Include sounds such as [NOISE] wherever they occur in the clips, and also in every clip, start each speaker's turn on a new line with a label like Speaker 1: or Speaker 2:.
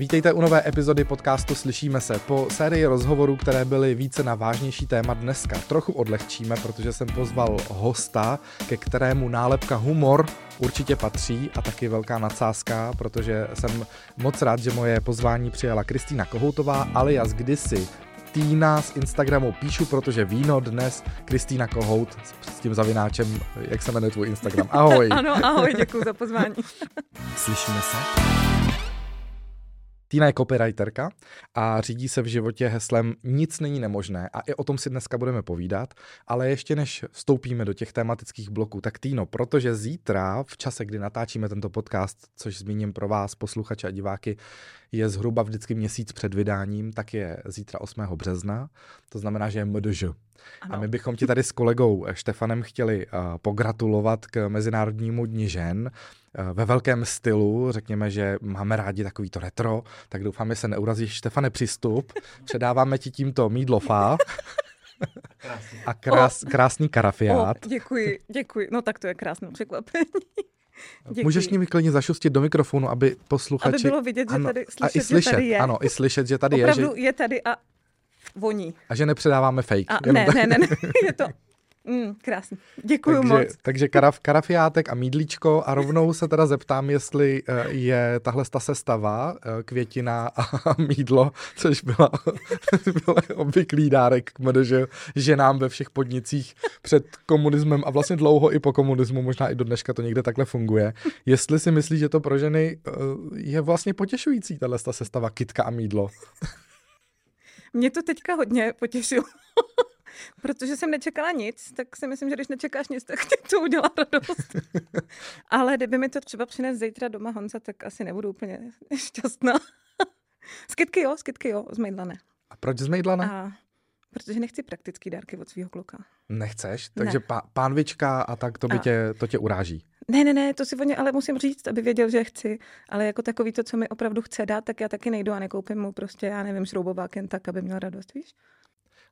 Speaker 1: Vítejte u nové epizody podcastu Slyšíme se. Po sérii rozhovorů, které byly více na vážnější téma dneska, trochu odlehčíme, protože jsem pozval hosta, ke kterému nálepka humor určitě patří a taky velká nadsázka, protože jsem moc rád, že moje pozvání přijala Kristýna Kohoutová, alias kdysi Týna z Instagramu píšu, protože víno dnes Kristýna Kohout s tím zavináčem, jak se jmenuje tvůj Instagram. Ahoj. [LAUGHS]
Speaker 2: ano, ahoj, děkuji za pozvání.
Speaker 1: Slyšíme se? Týna je copywriterka a řídí se v životě heslem Nic není nemožné a i o tom si dneska budeme povídat, ale ještě než vstoupíme do těch tematických bloků, tak Týno, protože zítra v čase, kdy natáčíme tento podcast, což zmíním pro vás, posluchače a diváky, je zhruba vždycky měsíc před vydáním, tak je zítra 8. března, to znamená, že je MDŽ. Ano. A my bychom ti tady s kolegou Štefanem chtěli uh, pogratulovat k Mezinárodnímu dni žen uh, ve velkém stylu. Řekněme, že máme rádi takový to retro, tak doufám, že se neurazíš. Štefane, přistup. [LAUGHS] Předáváme ti tímto mídlofa. a krás, krásný karafiát.
Speaker 2: O, děkuji, děkuji. No tak to je krásné překvapení. [LAUGHS]
Speaker 1: Děkuji. Můžeš mi klidně zašustit do mikrofonu, aby posluchači...
Speaker 2: Aby bylo vidět,
Speaker 1: ano,
Speaker 2: že tady
Speaker 1: slyšet, a i slyšet, že tady je. Ano, i slyšet, že tady
Speaker 2: Opravdu
Speaker 1: je. Že...
Speaker 2: je tady a voní.
Speaker 1: A že nepředáváme fake.
Speaker 2: A, ne, ne, ne, ne, [LAUGHS] je to Mm, krásný. Děkuji
Speaker 1: takže,
Speaker 2: moc.
Speaker 1: Takže karaf, karafiátek a mídlíčko a rovnou se teda zeptám, jestli eh, je tahle ta sestava, eh, květina a [LAUGHS] mídlo, což byla, [LAUGHS] byl obvyklý dárek k mdeže ženám ve všech podnicích před komunismem a vlastně dlouho i po komunismu, možná i do dneška to někde takhle funguje. Jestli si myslíš, že to pro ženy eh, je vlastně potěšující, tahle ta sestava kitka a mídlo.
Speaker 2: Mě to teďka hodně potěšilo. [LAUGHS] Protože jsem nečekala nic, tak si myslím, že když nečekáš nic, tak ti to udělá radost. [LAUGHS] Ale kdyby mi to třeba přines zítra doma Honza, tak asi nebudu úplně [LAUGHS] šťastná. Skytky jo, skytky jo, zmejdlané.
Speaker 1: A proč zmejdlané?
Speaker 2: A protože nechci praktický dárky od svého kluka.
Speaker 1: Nechceš? Takže ne. pá, pánvička a tak to by a... tě, to tě uráží.
Speaker 2: Ne, ne, ne, to si ně ale musím říct, aby věděl, že chci. Ale jako takový to, co mi opravdu chce dát, tak já taky nejdu a nekoupím mu prostě, já nevím, šroubovákem tak, aby měl radost, víš?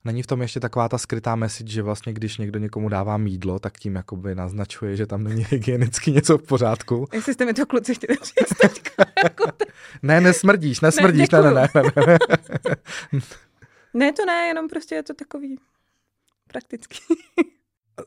Speaker 1: Není v tom ještě taková ta skrytá message, že vlastně když někdo někomu dává mídlo, tak tím jakoby naznačuje, že tam není [LAUGHS] hygienicky něco v pořádku.
Speaker 2: Jestli jste mi to kluci chtěli říct teďka. Jako [LAUGHS]
Speaker 1: ne, nesmrdíš, nesmrdíš, ne, ne, ne, ne, ne. [LAUGHS]
Speaker 2: ne, to ne, jenom prostě je to takový praktický. [LAUGHS]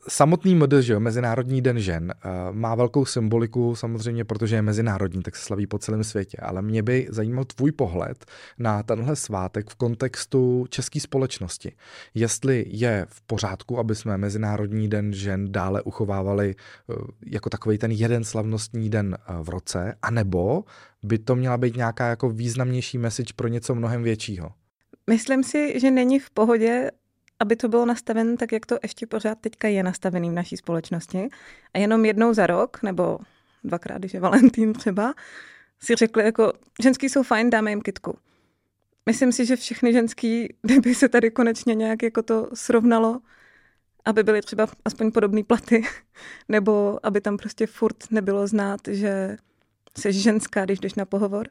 Speaker 1: Samotný MD, že jo, Mezinárodní den žen, eh, má velkou symboliku samozřejmě, protože je mezinárodní, tak se slaví po celém světě. Ale mě by zajímal tvůj pohled na tenhle svátek v kontextu české společnosti. Jestli je v pořádku, aby jsme Mezinárodní den žen dále uchovávali eh, jako takový ten jeden slavnostní den eh, v roce, anebo by to měla být nějaká jako významnější message pro něco mnohem většího?
Speaker 2: Myslím si, že není v pohodě aby to bylo nastavené tak, jak to ještě pořád teďka je nastavený v naší společnosti. A jenom jednou za rok, nebo dvakrát, když je Valentín třeba, si řekli jako, ženský jsou fajn, dáme jim kitku. Myslím si, že všechny ženský, [LAUGHS] kdyby se tady konečně nějak jako to srovnalo, aby byly třeba aspoň podobné platy, [LAUGHS] nebo aby tam prostě furt nebylo znát, že jsi ženská, když jdeš na pohovor,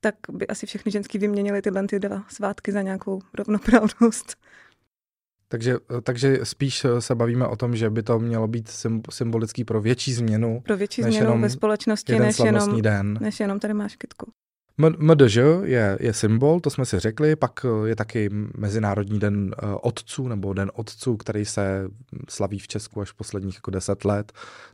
Speaker 2: tak by asi všechny ženský vyměnili tyhle ty dva svátky za nějakou rovnoprávnost.
Speaker 1: Takže, takže spíš se bavíme o tom, že by to mělo být symbolický pro větší změnu.
Speaker 2: Pro větší změnu ve společnosti, než jenom,
Speaker 1: den.
Speaker 2: než jenom tady máš kytku.
Speaker 1: MDŽ je, je symbol, to jsme si řekli, pak eh, je taky Mezinárodní den eh, otců nebo Den otců, který se slaví v Česku až posledních jako deset let.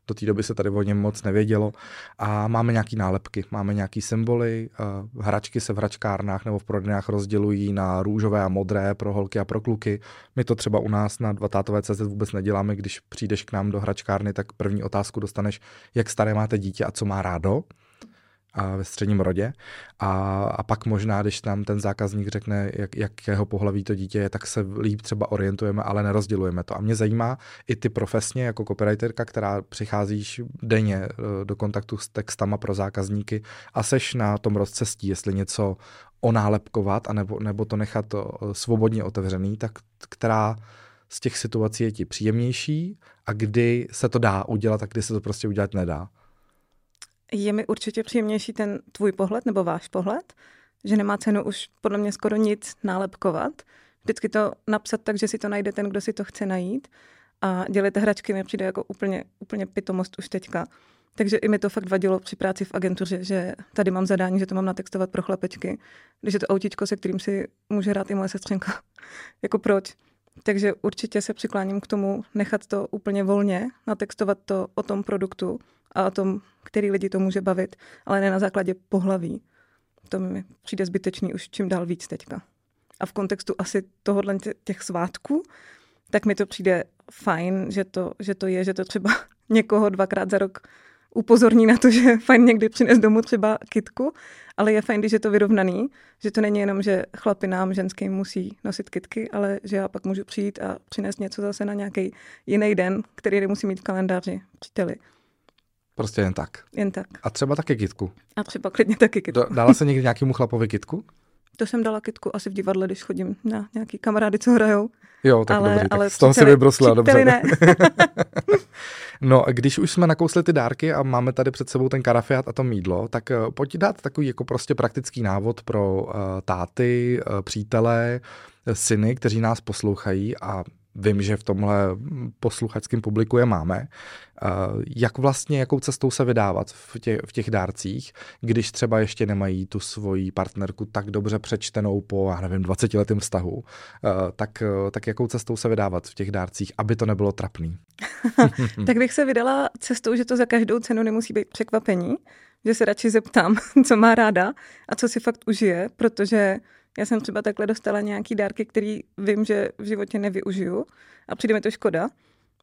Speaker 1: Do té doby se tady o něm moc nevědělo. A máme nějaký nálepky, máme nějaký symboly. Eh, hračky se v hračkárnách nebo v prodejnách rozdělují na růžové a modré pro holky a pro kluky. My to třeba u nás na 20CZ vůbec neděláme, když přijdeš k nám do hračkárny, tak první otázku dostaneš, jak staré máte dítě a co má rádo a ve středním rodě. A, a pak možná, když nám ten zákazník řekne, jak, jakého pohlaví to dítě je, tak se líp třeba orientujeme, ale nerozdělujeme to. A mě zajímá i ty profesně jako copywriterka, která přicházíš denně eh, do kontaktu s textama pro zákazníky a seš na tom rozcestí, jestli něco onálepkovat, anebo, nebo to nechat eh, svobodně otevřený, tak která z těch situací je ti příjemnější a kdy se to dá udělat a kdy se to prostě udělat nedá.
Speaker 2: Je mi určitě příjemnější ten tvůj pohled nebo váš pohled, že nemá cenu už podle mě skoro nic nálepkovat. Vždycky to napsat tak, že si to najde ten, kdo si to chce najít. A dělejte hračky mi přijde jako úplně, úplně pitomost už teďka. Takže i mi to fakt vadilo při práci v agentuře, že tady mám zadání, že to mám natextovat pro chlapečky, když je to autíčko, se kterým si může hrát i moje sestřenka. [LAUGHS] jako proč? Takže určitě se přikláním k tomu nechat to úplně volně, natextovat to o tom produktu a o tom, který lidi to může bavit, ale ne na základě pohlaví. To mi přijde zbytečný už čím dál víc teďka. A v kontextu asi tohohle těch svátků, tak mi to přijde fajn, že to, že to je, že to třeba [LAUGHS] někoho dvakrát za rok upozorní na to, [LAUGHS] že je fajn někdy přines domů třeba kitku, ale je fajn, když je to vyrovnaný, že to není jenom, že chlapi nám ženským musí nosit kitky, ale že já pak můžu přijít a přinést něco zase na nějaký jiný den, který nemusí mít v kalendáři příteli.
Speaker 1: Prostě jen tak.
Speaker 2: Jen tak.
Speaker 1: A třeba taky kitku.
Speaker 2: A třeba klidně taky kitku.
Speaker 1: Dala se někdy nějakému chlapovi kitku?
Speaker 2: To jsem dala kitku asi v divadle, když chodím na nějaký kamarády, co hrajou.
Speaker 1: Jo, tak ale, dobrý, tak ale z toho příteli, si vybrusla, dobře. Ne. [LAUGHS] [LAUGHS] no, když už jsme nakousli ty dárky a máme tady před sebou ten karafiát a to mídlo, tak uh, pojď dát takový jako prostě praktický návod pro uh, táty, uh, přítele, syny, kteří nás poslouchají a vím, že v tomhle posluchačském publiku je máme, jak vlastně, jakou cestou se vydávat v těch, v těch dárcích, když třeba ještě nemají tu svoji partnerku tak dobře přečtenou po, já nevím, 20 letém vztahu, tak, tak jakou cestou se vydávat v těch dárcích, aby to nebylo trapný? [LAUGHS]
Speaker 2: tak bych se vydala cestou, že to za každou cenu nemusí být překvapení, že se radši zeptám, [LAUGHS] co má ráda a co si fakt užije, protože já jsem třeba takhle dostala nějaký dárky, který vím, že v životě nevyužiju a přijde mi to škoda.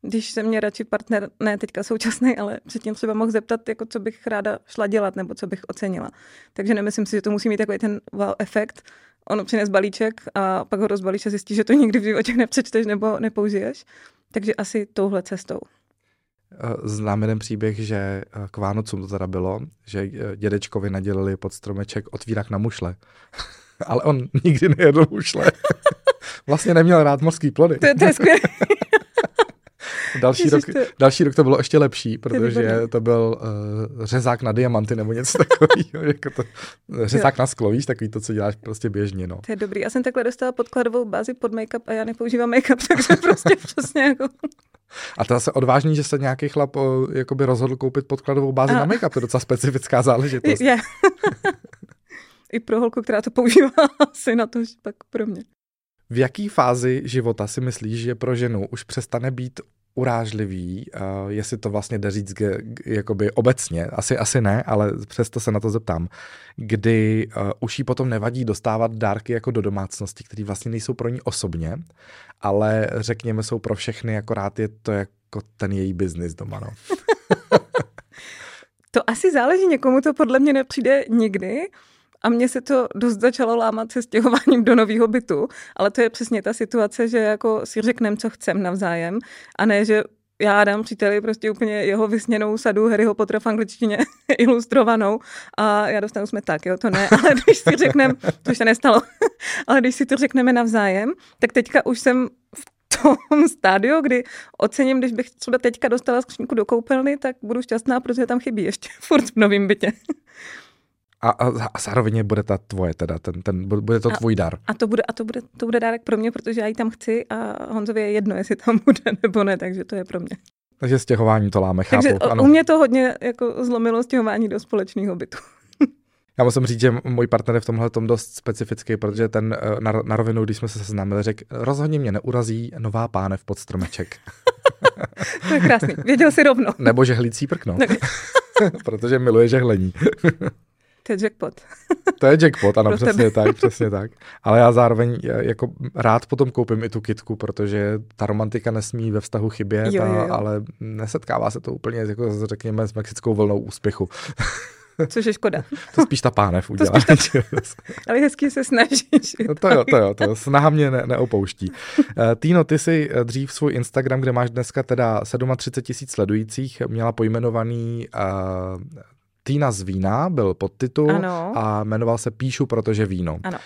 Speaker 2: Když se mě radši partner, ne teďka současný, ale předtím třeba mohl zeptat, jako co bych ráda šla dělat nebo co bych ocenila. Takže nemyslím si, že to musí mít takový ten wow efekt. On přines balíček a pak ho rozbalíš a zjistíš, že to nikdy v životě nepřečteš nebo nepoužiješ. Takže asi touhle cestou.
Speaker 1: Eh, znám jeden příběh, že eh, k Vánocům to teda bylo, že eh, dědečkovi nadělili pod stromeček otvírak na mušle. [LAUGHS] ale on [LAUGHS] nikdy nejedl mušle. [LAUGHS] vlastně neměl rád mořský plody.
Speaker 2: To, to je skvělé. [LAUGHS]
Speaker 1: další, rok, další rok to bylo ještě lepší, protože to byl uh, řezák na diamanty nebo něco takového. jako to, řezák jo. na sklo, víš, takový to, co děláš prostě běžně. No.
Speaker 2: To je dobrý. Já jsem takhle dostala podkladovou bázi pod make-up a já nepoužívám make-up, takže prostě přesně jako...
Speaker 1: A to je zase odvážný, že se nějaký chlap uh, jakoby rozhodl koupit podkladovou bázi a. na make-up, to je docela specifická záležitost.
Speaker 2: Je. I pro holku, která to používá, [LAUGHS] asi na to, pak pro mě.
Speaker 1: V jaký fázi života si myslíš, že pro ženu už přestane být urážlivý, uh, jestli to vlastně jde říct g- jakoby obecně, asi, asi ne, ale přesto se na to zeptám, kdy uh, už jí potom nevadí dostávat dárky jako do domácnosti, které vlastně nejsou pro ní osobně, ale řekněme jsou pro všechny, akorát je to jako ten její biznis doma, no. [LAUGHS]
Speaker 2: to asi záleží, někomu to podle mě nepřijde nikdy, a mně se to dost začalo lámat se stěhováním do nového bytu, ale to je přesně ta situace, že jako si řekneme, co chcem navzájem a ne, že já dám příteli prostě úplně jeho vysněnou sadu Harryho Pottera v angličtině [LAUGHS] ilustrovanou a já dostanu jsme tak, jo, to ne, ale [LAUGHS] když si řekneme, to se nestalo, [LAUGHS] ale když si to řekneme navzájem, tak teďka už jsem v tom stádiu, kdy ocením, když bych třeba teďka dostala skřínku do koupelny, tak budu šťastná, protože tam chybí ještě furt v novém bytě.
Speaker 1: A, a, a zároveň bude ta tvoje teda, ten, ten, bude to a, tvůj dar.
Speaker 2: A to bude, a to bude, to bude dárek pro mě, protože já ji tam chci a Honzovi je jedno, jestli tam bude [LAUGHS] nebo ne, takže to je pro mě.
Speaker 1: Takže stěhování to láme, chápu.
Speaker 2: Takže ano. u mě to hodně jako zlomilo stěhování do společného bytu. [LAUGHS]
Speaker 1: Já musím říct, že můj partner je v tomhle tom dost specifický, protože ten eh, na, na rovinu, když jsme se seznámili, řekl, rozhodně mě neurazí nová pánev pod stromeček. [LAUGHS]
Speaker 2: to je krásný, věděl si rovno.
Speaker 1: Nebo žehlící prkno. protože miluje žehlení.
Speaker 2: To je jackpot. [LAUGHS]
Speaker 1: to je jackpot, ano, přesně tak, přesně tak. Ale já zároveň jako rád potom koupím i tu kitku, protože ta romantika nesmí ve vztahu chybět, jo, jo, jo. ale nesetkává se to úplně, jako řekněme, s mexickou vlnou úspěchu. [LAUGHS]
Speaker 2: Což je škoda.
Speaker 1: To spíš ta pánev udělá.
Speaker 2: To ta... [LAUGHS] Ale hezky se snažíš.
Speaker 1: No to jo, to jo, to jo. Snaha mě ne, neopouští. Uh, Týno, ty si eh, dřív svůj Instagram, kde máš dneska teda 37 tisíc sledujících, měla pojmenovaný uh, Týna z vína byl podtitul ano. a jmenoval se Píšu, protože víno.
Speaker 2: Ano.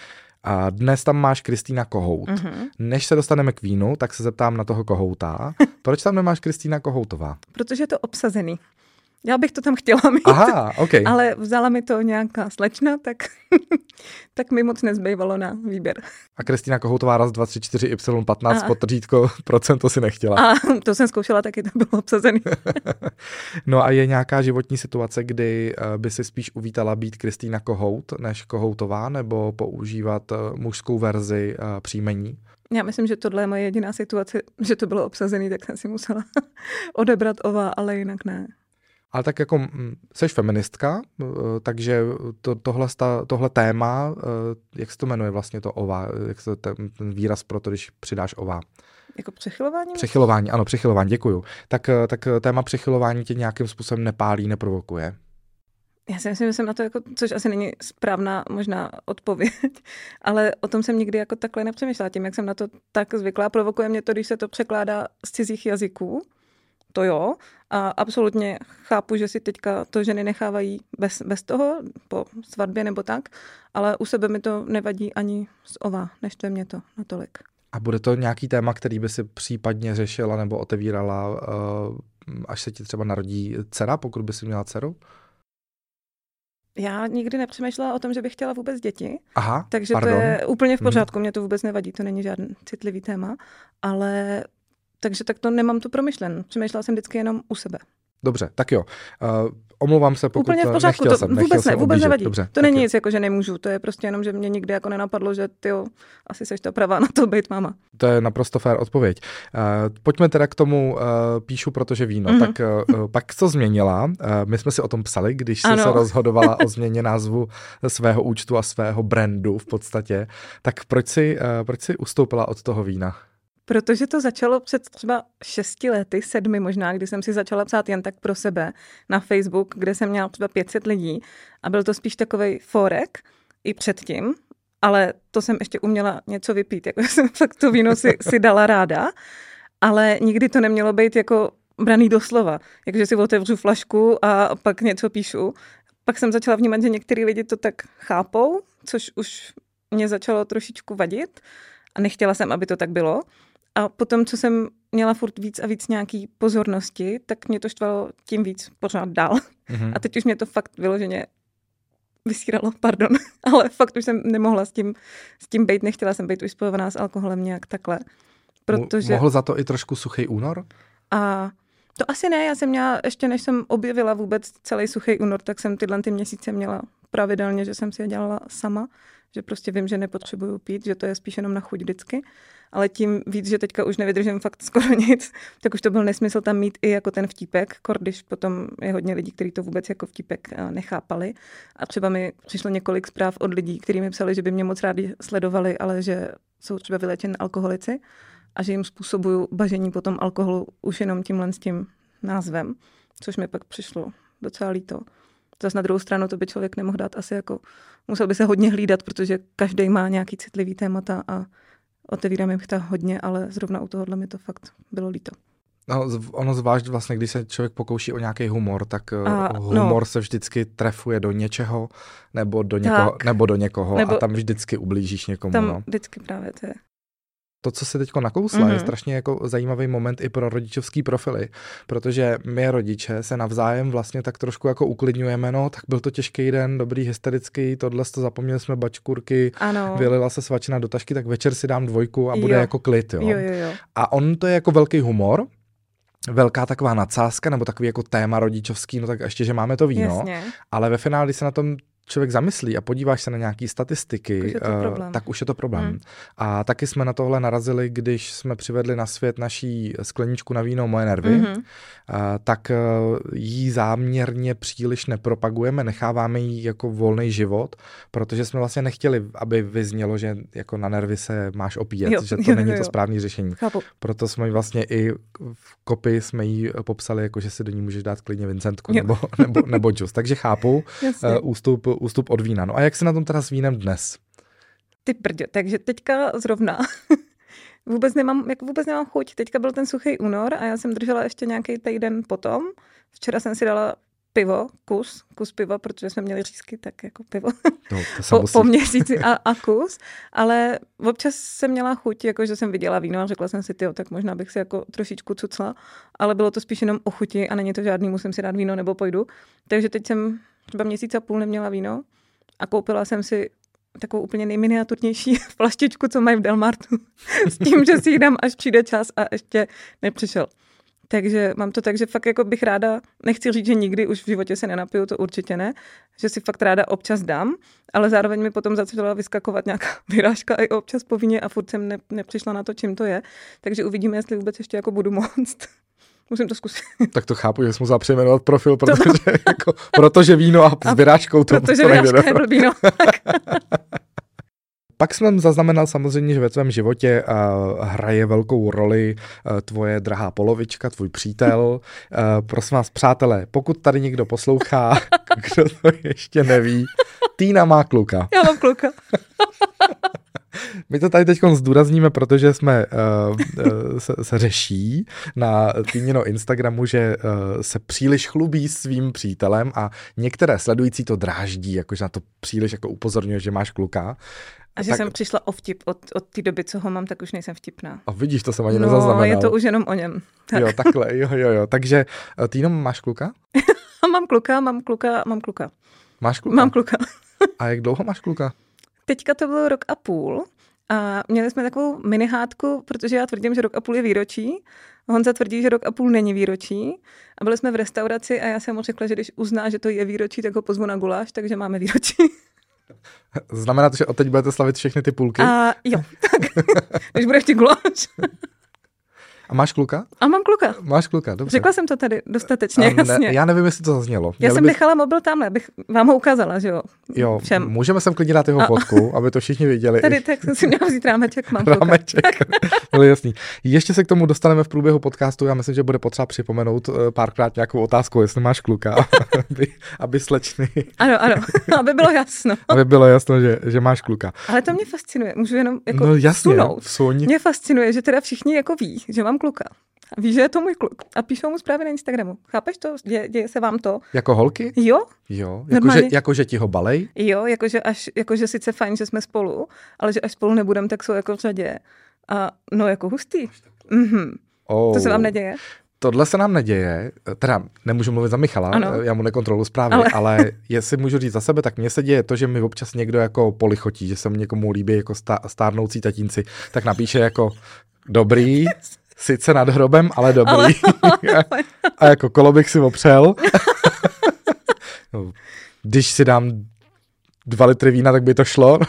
Speaker 1: A dnes tam máš Kristýna Kohout. Uh-huh. Než se dostaneme k vínu, tak se zeptám na toho Kohouta. [LAUGHS] Proč tam nemáš Kristýna Kohoutová?
Speaker 2: Protože je to obsazený. Já bych to tam chtěla mít,
Speaker 1: Aha, okay.
Speaker 2: ale vzala mi to nějaká slečna, tak, [LAUGHS] tak mi moc nezbývalo na výběr.
Speaker 1: A Kristýna Kohoutová raz 234 Y15 a... potržítko [LAUGHS] procento si nechtěla.
Speaker 2: A to jsem zkoušela, taky to bylo obsazený. [LAUGHS]
Speaker 1: no a je nějaká životní situace, kdy eh, by si spíš uvítala být Kristýna Kohout než Kohoutová, nebo používat eh, mužskou verzi eh, příjmení?
Speaker 2: Já myslím, že tohle je moje jediná situace, že to bylo obsazený, tak jsem si musela odebrat ova, ale jinak ne.
Speaker 1: Ale tak jako seš feministka, eh, takže to, tohle, tohle téma, eh, jak se to jmenuje vlastně to ova, jak se ten, ten výraz pro to, když přidáš ova?
Speaker 2: Jako přechylování?
Speaker 1: Přechylování, ano, přechylování, děkuju. Tak, eh, tak téma přechylování tě nějakým způsobem nepálí, neprovokuje?
Speaker 2: Já si myslím, že jsem na to, jako, což asi není správná možná odpověď, [LAUGHS] ale o tom jsem nikdy jako takhle nepřemýšlela. Tím, jak jsem na to tak zvyklá, provokuje mě to, když se to překládá z cizích jazyků, to jo. A absolutně chápu, že si teďka to ženy nechávají bez, bez toho, po svatbě nebo tak, ale u sebe mi to nevadí ani z ova, než to je mě to natolik.
Speaker 1: A bude to nějaký téma, který by si případně řešila nebo otevírala, eh, až se ti třeba narodí dcera, pokud by si měla dceru?
Speaker 2: Já nikdy nepřemýšlela o tom, že bych chtěla vůbec děti.
Speaker 1: Aha,
Speaker 2: takže
Speaker 1: pardon.
Speaker 2: to je úplně v mhm. pořádku, mě to vůbec nevadí, to není žádný citlivý téma, ale takže tak to nemám to promyšlen. Přemýšlela jsem vždycky jenom u sebe.
Speaker 1: Dobře, tak jo. Uh, omlouvám se, pokud
Speaker 2: Úplně v pořádku,
Speaker 1: to
Speaker 2: jsem, vůbec
Speaker 1: ne,
Speaker 2: vůbec nevadí.
Speaker 1: Dobře,
Speaker 2: to není nic, jako že nemůžu, to je prostě jenom, že mě nikdy jako nenapadlo, že ty asi seš ta pravá [LAUGHS] na to být máma.
Speaker 1: To je naprosto fér odpověď. Uh, pojďme teda k tomu, uh, píšu, protože víno. Mm-hmm. Tak uh, pak co změnila? Uh, my jsme si o tom psali, když jsi se rozhodovala [LAUGHS] o změně názvu svého účtu a svého brandu v podstatě. Tak proč si, uh, proč si ustoupila od toho vína?
Speaker 2: Protože to začalo před třeba šesti lety, sedmi možná, kdy jsem si začala psát jen tak pro sebe na Facebook, kde jsem měla třeba 500 lidí a byl to spíš takový forek i předtím, ale to jsem ještě uměla něco vypít, jako [LAUGHS] jsem fakt to víno si, si dala ráda, ale nikdy to nemělo být jako braný doslova, jakože si otevřu flašku a pak něco píšu. Pak jsem začala vnímat, že některý lidi to tak chápou, což už mě začalo trošičku vadit a nechtěla jsem, aby to tak bylo. A potom, co jsem měla furt víc a víc nějaký pozornosti, tak mě to štvalo tím víc pořád dál. Mm-hmm. A teď už mě to fakt vyloženě vysíralo, pardon, [LAUGHS] ale fakt už jsem nemohla s tím, s tím být, nechtěla jsem být už spojovaná s alkoholem nějak takhle.
Speaker 1: Protože... Mohl za to i trošku suchý únor?
Speaker 2: A to asi ne, já jsem měla, ještě než jsem objevila vůbec celý suchý únor, tak jsem tyhle ty měsíce měla pravidelně, že jsem si je dělala sama, že prostě vím, že nepotřebuju pít, že to je spíš jenom na chuť vždycky ale tím víc, že teďka už nevydržím fakt skoro [LAUGHS] nic, tak už to byl nesmysl tam mít i jako ten vtípek, kor, když potom je hodně lidí, kteří to vůbec jako vtípek eh, nechápali. A třeba mi přišlo několik zpráv od lidí, kteří mi psali, že by mě moc rádi sledovali, ale že jsou třeba vylečeni alkoholici a že jim způsobuju bažení potom alkoholu už jenom tímhle s tím názvem, což mi pak přišlo docela líto. Zase na druhou stranu to by člověk nemohl dát asi jako, musel by se hodně hlídat, protože každý má nějaký citlivý témata a otevírám jim to hodně, ale zrovna u tohohle mi to fakt bylo líto.
Speaker 1: No, ono zvlášť vlastně, když se člověk pokouší o nějaký humor, tak eh, a, no. humor no. se vždycky trefuje do něčeho nebo do, někoho, nebo do někoho nebo a tam vždycky ublížíš někomu.
Speaker 2: Tam
Speaker 1: no.
Speaker 2: vždycky právě to je
Speaker 1: to, co se teď nakousla, mm-hmm. je mhm. strašně jako zajímavý moment i pro rodičovský profily, protože my rodiče se navzájem vlastně tak trošku jako uklidňujeme, no, tak byl to těžký den, dobrý, hysterický, tohle to zapomněli jsme bačkurky, ano. vylila se svačina do tašky, tak večer si dám dvojku a bude jo. jako klid, jo.
Speaker 2: Jo, jo, jo.
Speaker 1: A on to je jako velký humor, velká taková nadsázka nebo takový jako téma rodičovský, no tak ještě, že máme to víno,
Speaker 2: Jasně.
Speaker 1: ale ve finále, když se na tom člověk zamyslí a podíváš se na nějaké statistiky,
Speaker 2: uh,
Speaker 1: tak už je to problém. Hmm. A taky jsme na tohle narazili, když jsme přivedli na svět naší skleničku na víno Moje nervy, hmm. uh, tak uh, jí záměrně příliš nepropagujeme, necháváme jí jako volný život, protože jsme vlastně nechtěli, aby vyznělo, že jako na nervy se máš opíjet, jo, že to jo, není jo, to správné řešení.
Speaker 2: Chápu.
Speaker 1: Proto jsme vlastně i v kopy jsme jí popsali, jako že si do ní můžeš dát klidně Vincentku nebo, nebo, nebo džus. Takže chápu [LAUGHS] uh, ústup ústup od vína. No a jak se na tom teda s vínem dnes?
Speaker 2: Ty prdě, takže teďka zrovna [LAUGHS] vůbec nemám, jako vůbec nemám chuť. Teďka byl ten suchý únor a já jsem držela ještě nějaký týden potom. Včera jsem si dala pivo, kus, kus piva, protože jsme měli řízky, tak jako pivo.
Speaker 1: No, to [LAUGHS]
Speaker 2: po, po měsíci a, a kus, ale občas jsem měla chuť, jako že jsem viděla víno a řekla jsem si, tyjo, tak možná bych si jako trošičku cucla, ale bylo to spíš jenom o chuti a není to žádný, musím si dát víno nebo pojdu. Takže teď jsem třeba měsíc a půl neměla víno a koupila jsem si takovou úplně nejminiaturnější [LAUGHS] plaštičku, co mají v Delmartu, [LAUGHS] s tím, že si ji dám, až přijde čas a ještě nepřišel. Takže mám to tak, že fakt jako bych ráda, nechci říct, že nikdy už v životě se nenapiju, to určitě ne, že si fakt ráda občas dám, ale zároveň mi potom začala vyskakovat nějaká [LAUGHS] vyrážka i občas po víně a furt jsem ne, nepřišla na to, čím to je. Takže uvidíme, jestli vůbec ještě jako budu moct. Musím to zkusit. [LAUGHS]
Speaker 1: Tak to chápu, že jsem musela přejmenovat profil, protože, to... [LAUGHS] jako, protože víno a s vyrážkou to,
Speaker 2: protože
Speaker 1: to
Speaker 2: nejde. Je víno. [LAUGHS]
Speaker 1: Pak jsem zaznamenal samozřejmě, že ve tvém životě uh, hraje velkou roli uh, tvoje drahá polovička, tvůj přítel. Uh, prosím vás, přátelé, pokud tady někdo poslouchá, kdo to ještě neví, Týna má kluka.
Speaker 2: Já mám kluka.
Speaker 1: My to tady teď zdůrazníme, protože jsme uh, se, se řeší na týmino Instagramu, že uh, se příliš chlubí svým přítelem a některé sledující to dráždí, jakože na to příliš jako upozorňuje, že máš kluka.
Speaker 2: A že tak... jsem přišla o vtip od, od té doby, co ho mám, tak už nejsem vtipná.
Speaker 1: A vidíš, to jsem ani
Speaker 2: no,
Speaker 1: nezaznamenal.
Speaker 2: je to už jenom o něm.
Speaker 1: Tak. Jo, takhle, jo, jo, jo. Takže ty jenom máš kluka? [LAUGHS]
Speaker 2: mám kluka, mám kluka, mám kluka.
Speaker 1: Máš kluka?
Speaker 2: Mám kluka.
Speaker 1: a jak dlouho máš kluka?
Speaker 2: Teďka to bylo rok a půl. A měli jsme takovou minihádku, protože já tvrdím, že rok a půl je výročí. Honza tvrdí, že rok a půl není výročí. A byli jsme v restauraci a já jsem mu řekla, že když uzná, že to je výročí, tak ho pozvu na guláš, takže máme výročí.
Speaker 1: Znamená to, že od teď budete slavit všechny ty půlky?
Speaker 2: A jo, tak. [LAUGHS] Když bude chtít guláš. [LAUGHS]
Speaker 1: A máš kluka?
Speaker 2: A mám kluka.
Speaker 1: Máš kluka, dobře.
Speaker 2: Řekla jsem to tady dostatečně, ne, jasně.
Speaker 1: Já nevím, jestli to zaznělo.
Speaker 2: Já jsem bych... nechala mobil tamhle, abych vám ho ukázala, že jo?
Speaker 1: Jo, Všem. můžeme sem klidně dát jeho a... fotku, aby to všichni viděli.
Speaker 2: Tady tak jsem si měla vzít rámeček, mám
Speaker 1: Rámeček, [LAUGHS] no, jasný. Ještě se k tomu dostaneme v průběhu podcastu, já myslím, že bude potřeba připomenout eh, párkrát nějakou otázku, jestli máš kluka, [LAUGHS] aby, aby slečny...
Speaker 2: Ano, ano, [LAUGHS] aby bylo jasno.
Speaker 1: aby bylo jasno, že, že máš kluka.
Speaker 2: Ale to mě fascinuje, můžu jenom jako
Speaker 1: no, jasně,
Speaker 2: sunout.
Speaker 1: Suň.
Speaker 2: Mě fascinuje, že teda všichni jako ví, že mám kluka. A víš, že je to můj kluk. A píšou mu zprávy na Instagramu. Chápeš to? Děje, děje se vám to?
Speaker 1: Jako holky?
Speaker 2: Jo.
Speaker 1: Jo, jakože jako, že ti ho balej?
Speaker 2: Jo, jakože až, jakože sice fajn, že jsme spolu, ale že až spolu nebudem, tak jsou jako v řadě. A no jako hustý. Mhm. Oh. To se vám neděje?
Speaker 1: Tohle se nám neděje, teda nemůžu mluvit za Michala, ano. já mu nekontroluji zprávy, ale... ale [LAUGHS] jestli můžu říct za sebe, tak mně se děje to, že mi občas někdo jako polichotí, že se mi někomu líbí jako stárnoucí tatínci, tak napíše jako dobrý, [LAUGHS] sice nad hrobem, ale dobrý. Ale, [LAUGHS] a jako kolo bych si opřel. [LAUGHS] Když si dám dva litry vína, tak by to šlo. [LAUGHS]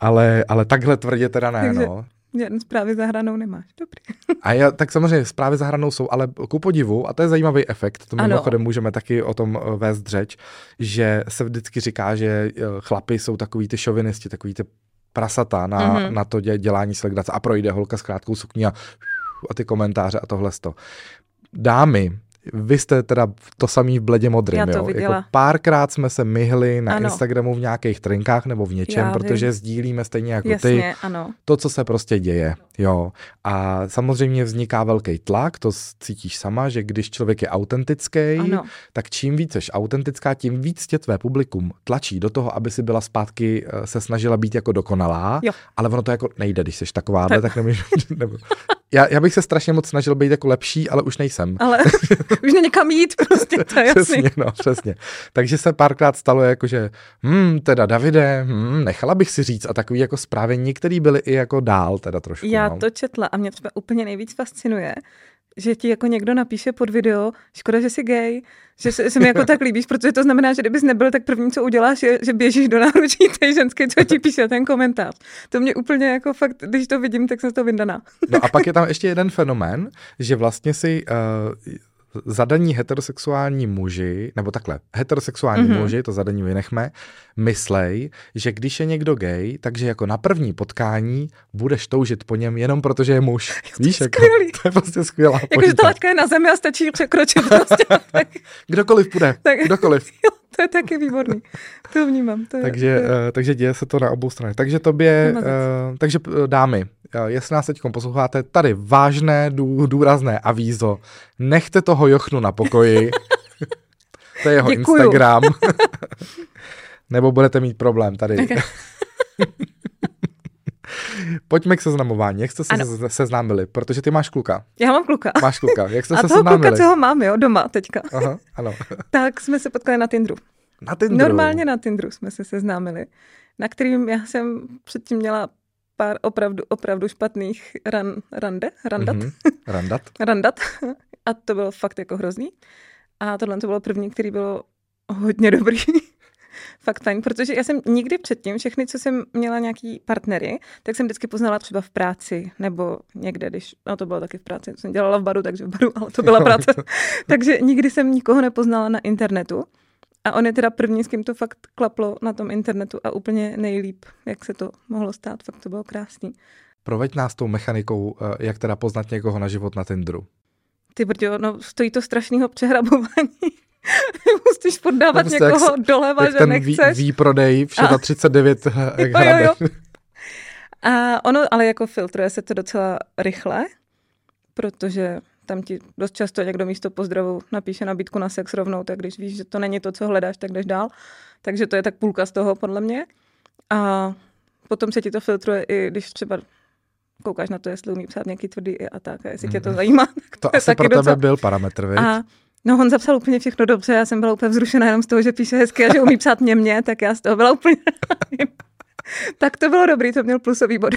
Speaker 1: ale, ale takhle tvrdě teda ne, Takže... no.
Speaker 2: Žádný zprávy za hranou nemáš, dobrý.
Speaker 1: a já, tak samozřejmě zprávy za hranou jsou, ale ku podivu, a to je zajímavý efekt, to mimochodem můžeme taky o tom eh, vést řeč, že se vždycky říká, že eh, chlapy jsou takový ty šovinisti, takový ty prasata na, mm-hmm. na to dělání si a projde holka s krátkou sukní a, a ty komentáře a tohle. Dámy, vy jste teda to samý v bledě modrým, Já to jo? Viděla. Jako párkrát jsme se myhli na ano. Instagramu v nějakých trinkách nebo v něčem, Já protože vím. sdílíme stejně jako
Speaker 2: Jasně,
Speaker 1: ty
Speaker 2: ano.
Speaker 1: to, co se prostě děje. Jo. A samozřejmě vzniká velký tlak, to cítíš sama, že když člověk je autentický, ano. tak čím víc jsi autentická, tím víc tě tvé publikum tlačí do toho, aby si byla zpátky, eh, se snažila být jako dokonalá,
Speaker 2: jo.
Speaker 1: ale ono to jako nejde, když jsi taková, tak, tak nemůžeš, nebo, já, já bych se strašně moc snažil být jako lepší, ale už nejsem.
Speaker 2: Ale [LAUGHS] už není kam jít prostě, to je jasný.
Speaker 1: Přesně, no, přesně. Takže se párkrát stalo jako, že hm, teda Davide, hm, nechala bych si říct a takový jako zprávy některý byly i jako dál teda trošku.
Speaker 2: Já
Speaker 1: no.
Speaker 2: to četla a mě třeba úplně nejvíc fascinuje, že ti jako někdo napíše pod video, škoda, že jsi gay, že se, se mi jako [LAUGHS] tak líbíš, protože to znamená, že kdybys nebyl, tak první, co uděláš, je, že běžíš do náručí té ženské, co ti píše ten komentář. To mě úplně jako fakt, když to vidím, tak jsem to vyndaná.
Speaker 1: No a pak [LAUGHS] je tam ještě jeden fenomén, že vlastně si uh, zadaní heterosexuální muži, nebo takhle, heterosexuální mm-hmm. muži, to zadání vynechme, myslej, že když je někdo gay, takže jako na první potkání budeš toužit po něm jenom protože je muž. [LAUGHS]
Speaker 2: Víš, jako, to
Speaker 1: je prostě skvělá
Speaker 2: Jakože ta laťka je na zemi a stačí překročit prostě. [LAUGHS]
Speaker 1: Kdokoliv půjde, [LAUGHS] tak, kdokoliv.
Speaker 2: Jo, to je taky výborný. To vnímám. To je,
Speaker 1: takže,
Speaker 2: to je...
Speaker 1: Uh, takže děje se to na obou stranách. Takže tobě, uh, takže uh, dámy, jestli nás teď posloucháte, tady vážné, dů, důrazné avízo. Nechte toho Jochnu na pokoji. [LAUGHS] to je jeho Děkuju. Instagram. [LAUGHS] Nebo budete mít problém tady. [LAUGHS] Pojďme k seznamování. Jak jste se ano. seznámili? Protože ty máš kluka.
Speaker 2: Já mám kluka.
Speaker 1: Máš kluka. Jak jste
Speaker 2: A
Speaker 1: se
Speaker 2: toho
Speaker 1: seznámili?
Speaker 2: kluka, co ho mám, jo, doma teďka.
Speaker 1: Aha, ano.
Speaker 2: tak jsme se potkali na Tinderu.
Speaker 1: Na Tinderu?
Speaker 2: Normálně na Tinderu jsme se seznámili, na kterým já jsem předtím měla pár opravdu, opravdu špatných ran, rande, randat. Mm-hmm. [LAUGHS]
Speaker 1: Randat.
Speaker 2: randat. A to bylo fakt jako hrozný. A tohle to bylo první, který bylo hodně dobrý. [LAUGHS] fakt fajn, protože já jsem nikdy předtím, všechny, co jsem měla nějaký partnery, tak jsem vždycky poznala třeba v práci nebo někde, když, no to bylo taky v práci, jsem dělala v baru, takže v baru, ale to byla [LAUGHS] práce. takže nikdy jsem nikoho nepoznala na internetu. A on je teda první, s kým to fakt klaplo na tom internetu a úplně nejlíp, jak se to mohlo stát. Fakt to bylo krásný.
Speaker 1: Proveď nás tou mechanikou, eh, jak teda poznat někoho na život na Tinderu.
Speaker 2: Ty brďo, no stojí to strašného přehrabování. [LAUGHS] Musíš poddávat no, někoho jak, doleva, jak že ten nechceš.
Speaker 1: Vý, výprodej vše za 39 jak jo, jo, jo.
Speaker 2: A ono, ale jako filtruje se to docela rychle, protože tam ti dost často někdo místo pozdravu napíše nabídku na sex rovnou, tak když víš, že to není to, co hledáš, tak jdeš dál. Takže to je tak půlka z toho, podle mě. A potom se ti to filtruje i když třeba koukáš na to, jestli umí psát nějaký tvrdý a tak, a jestli mm. tě to mhm. zajímá. Tak
Speaker 1: to, [LAUGHS] to asi pro tebe docela... byl parametr, viď?
Speaker 2: A No on zapsal úplně všechno dobře, já jsem byla úplně vzrušená jenom z toho, že píše hezky a že umí psát mě mě, tak já z toho byla úplně... [LAUGHS] tak to bylo dobrý, to měl plusový bod.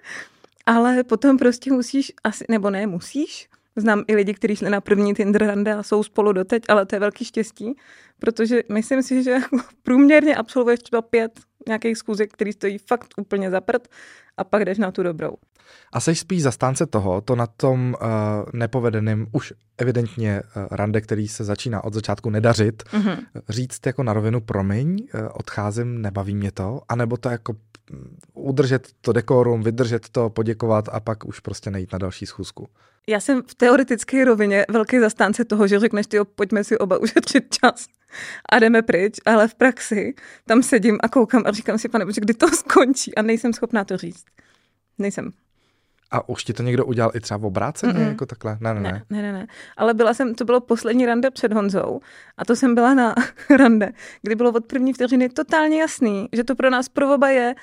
Speaker 2: [LAUGHS] Ale potom prostě musíš, asi, nebo ne, musíš, Znám i lidi, kteří šli na první Tinder rande a jsou spolu doteď, ale to je velký štěstí, protože myslím si, že [LAUGHS] průměrně absolvuješ třeba pět nějakých zkůzek, který stojí fakt úplně za prd a pak jdeš na tu dobrou.
Speaker 1: A jsi spíš zastánce toho, to na tom uh, nepovedeném, už evidentně uh, rande, který se začíná od začátku nedařit, mm-hmm. říct jako na rovinu promiň, uh, odcházím, nebaví mě to, anebo to jako udržet to dekorum, vydržet to, poděkovat a pak už prostě nejít na další schůzku.
Speaker 2: Já jsem v teoretické rovině velký zastánce toho, že řekneš, ty pojďme si oba [LAUGHS] ušetřit čas a jdeme pryč, ale v praxi tam sedím a koukám a říkám si, pane kdy to skončí a nejsem schopná to říct. Nejsem.
Speaker 1: A už ti to někdo udělal i třeba v obráceně, Mm-mm. jako takhle? Ne ne, ne,
Speaker 2: ne, ne, ne. Ale byla jsem, to bylo poslední rande před Honzou a to jsem byla na [LAUGHS] rande, kdy bylo od první vteřiny totálně jasný, že to pro nás pro oba je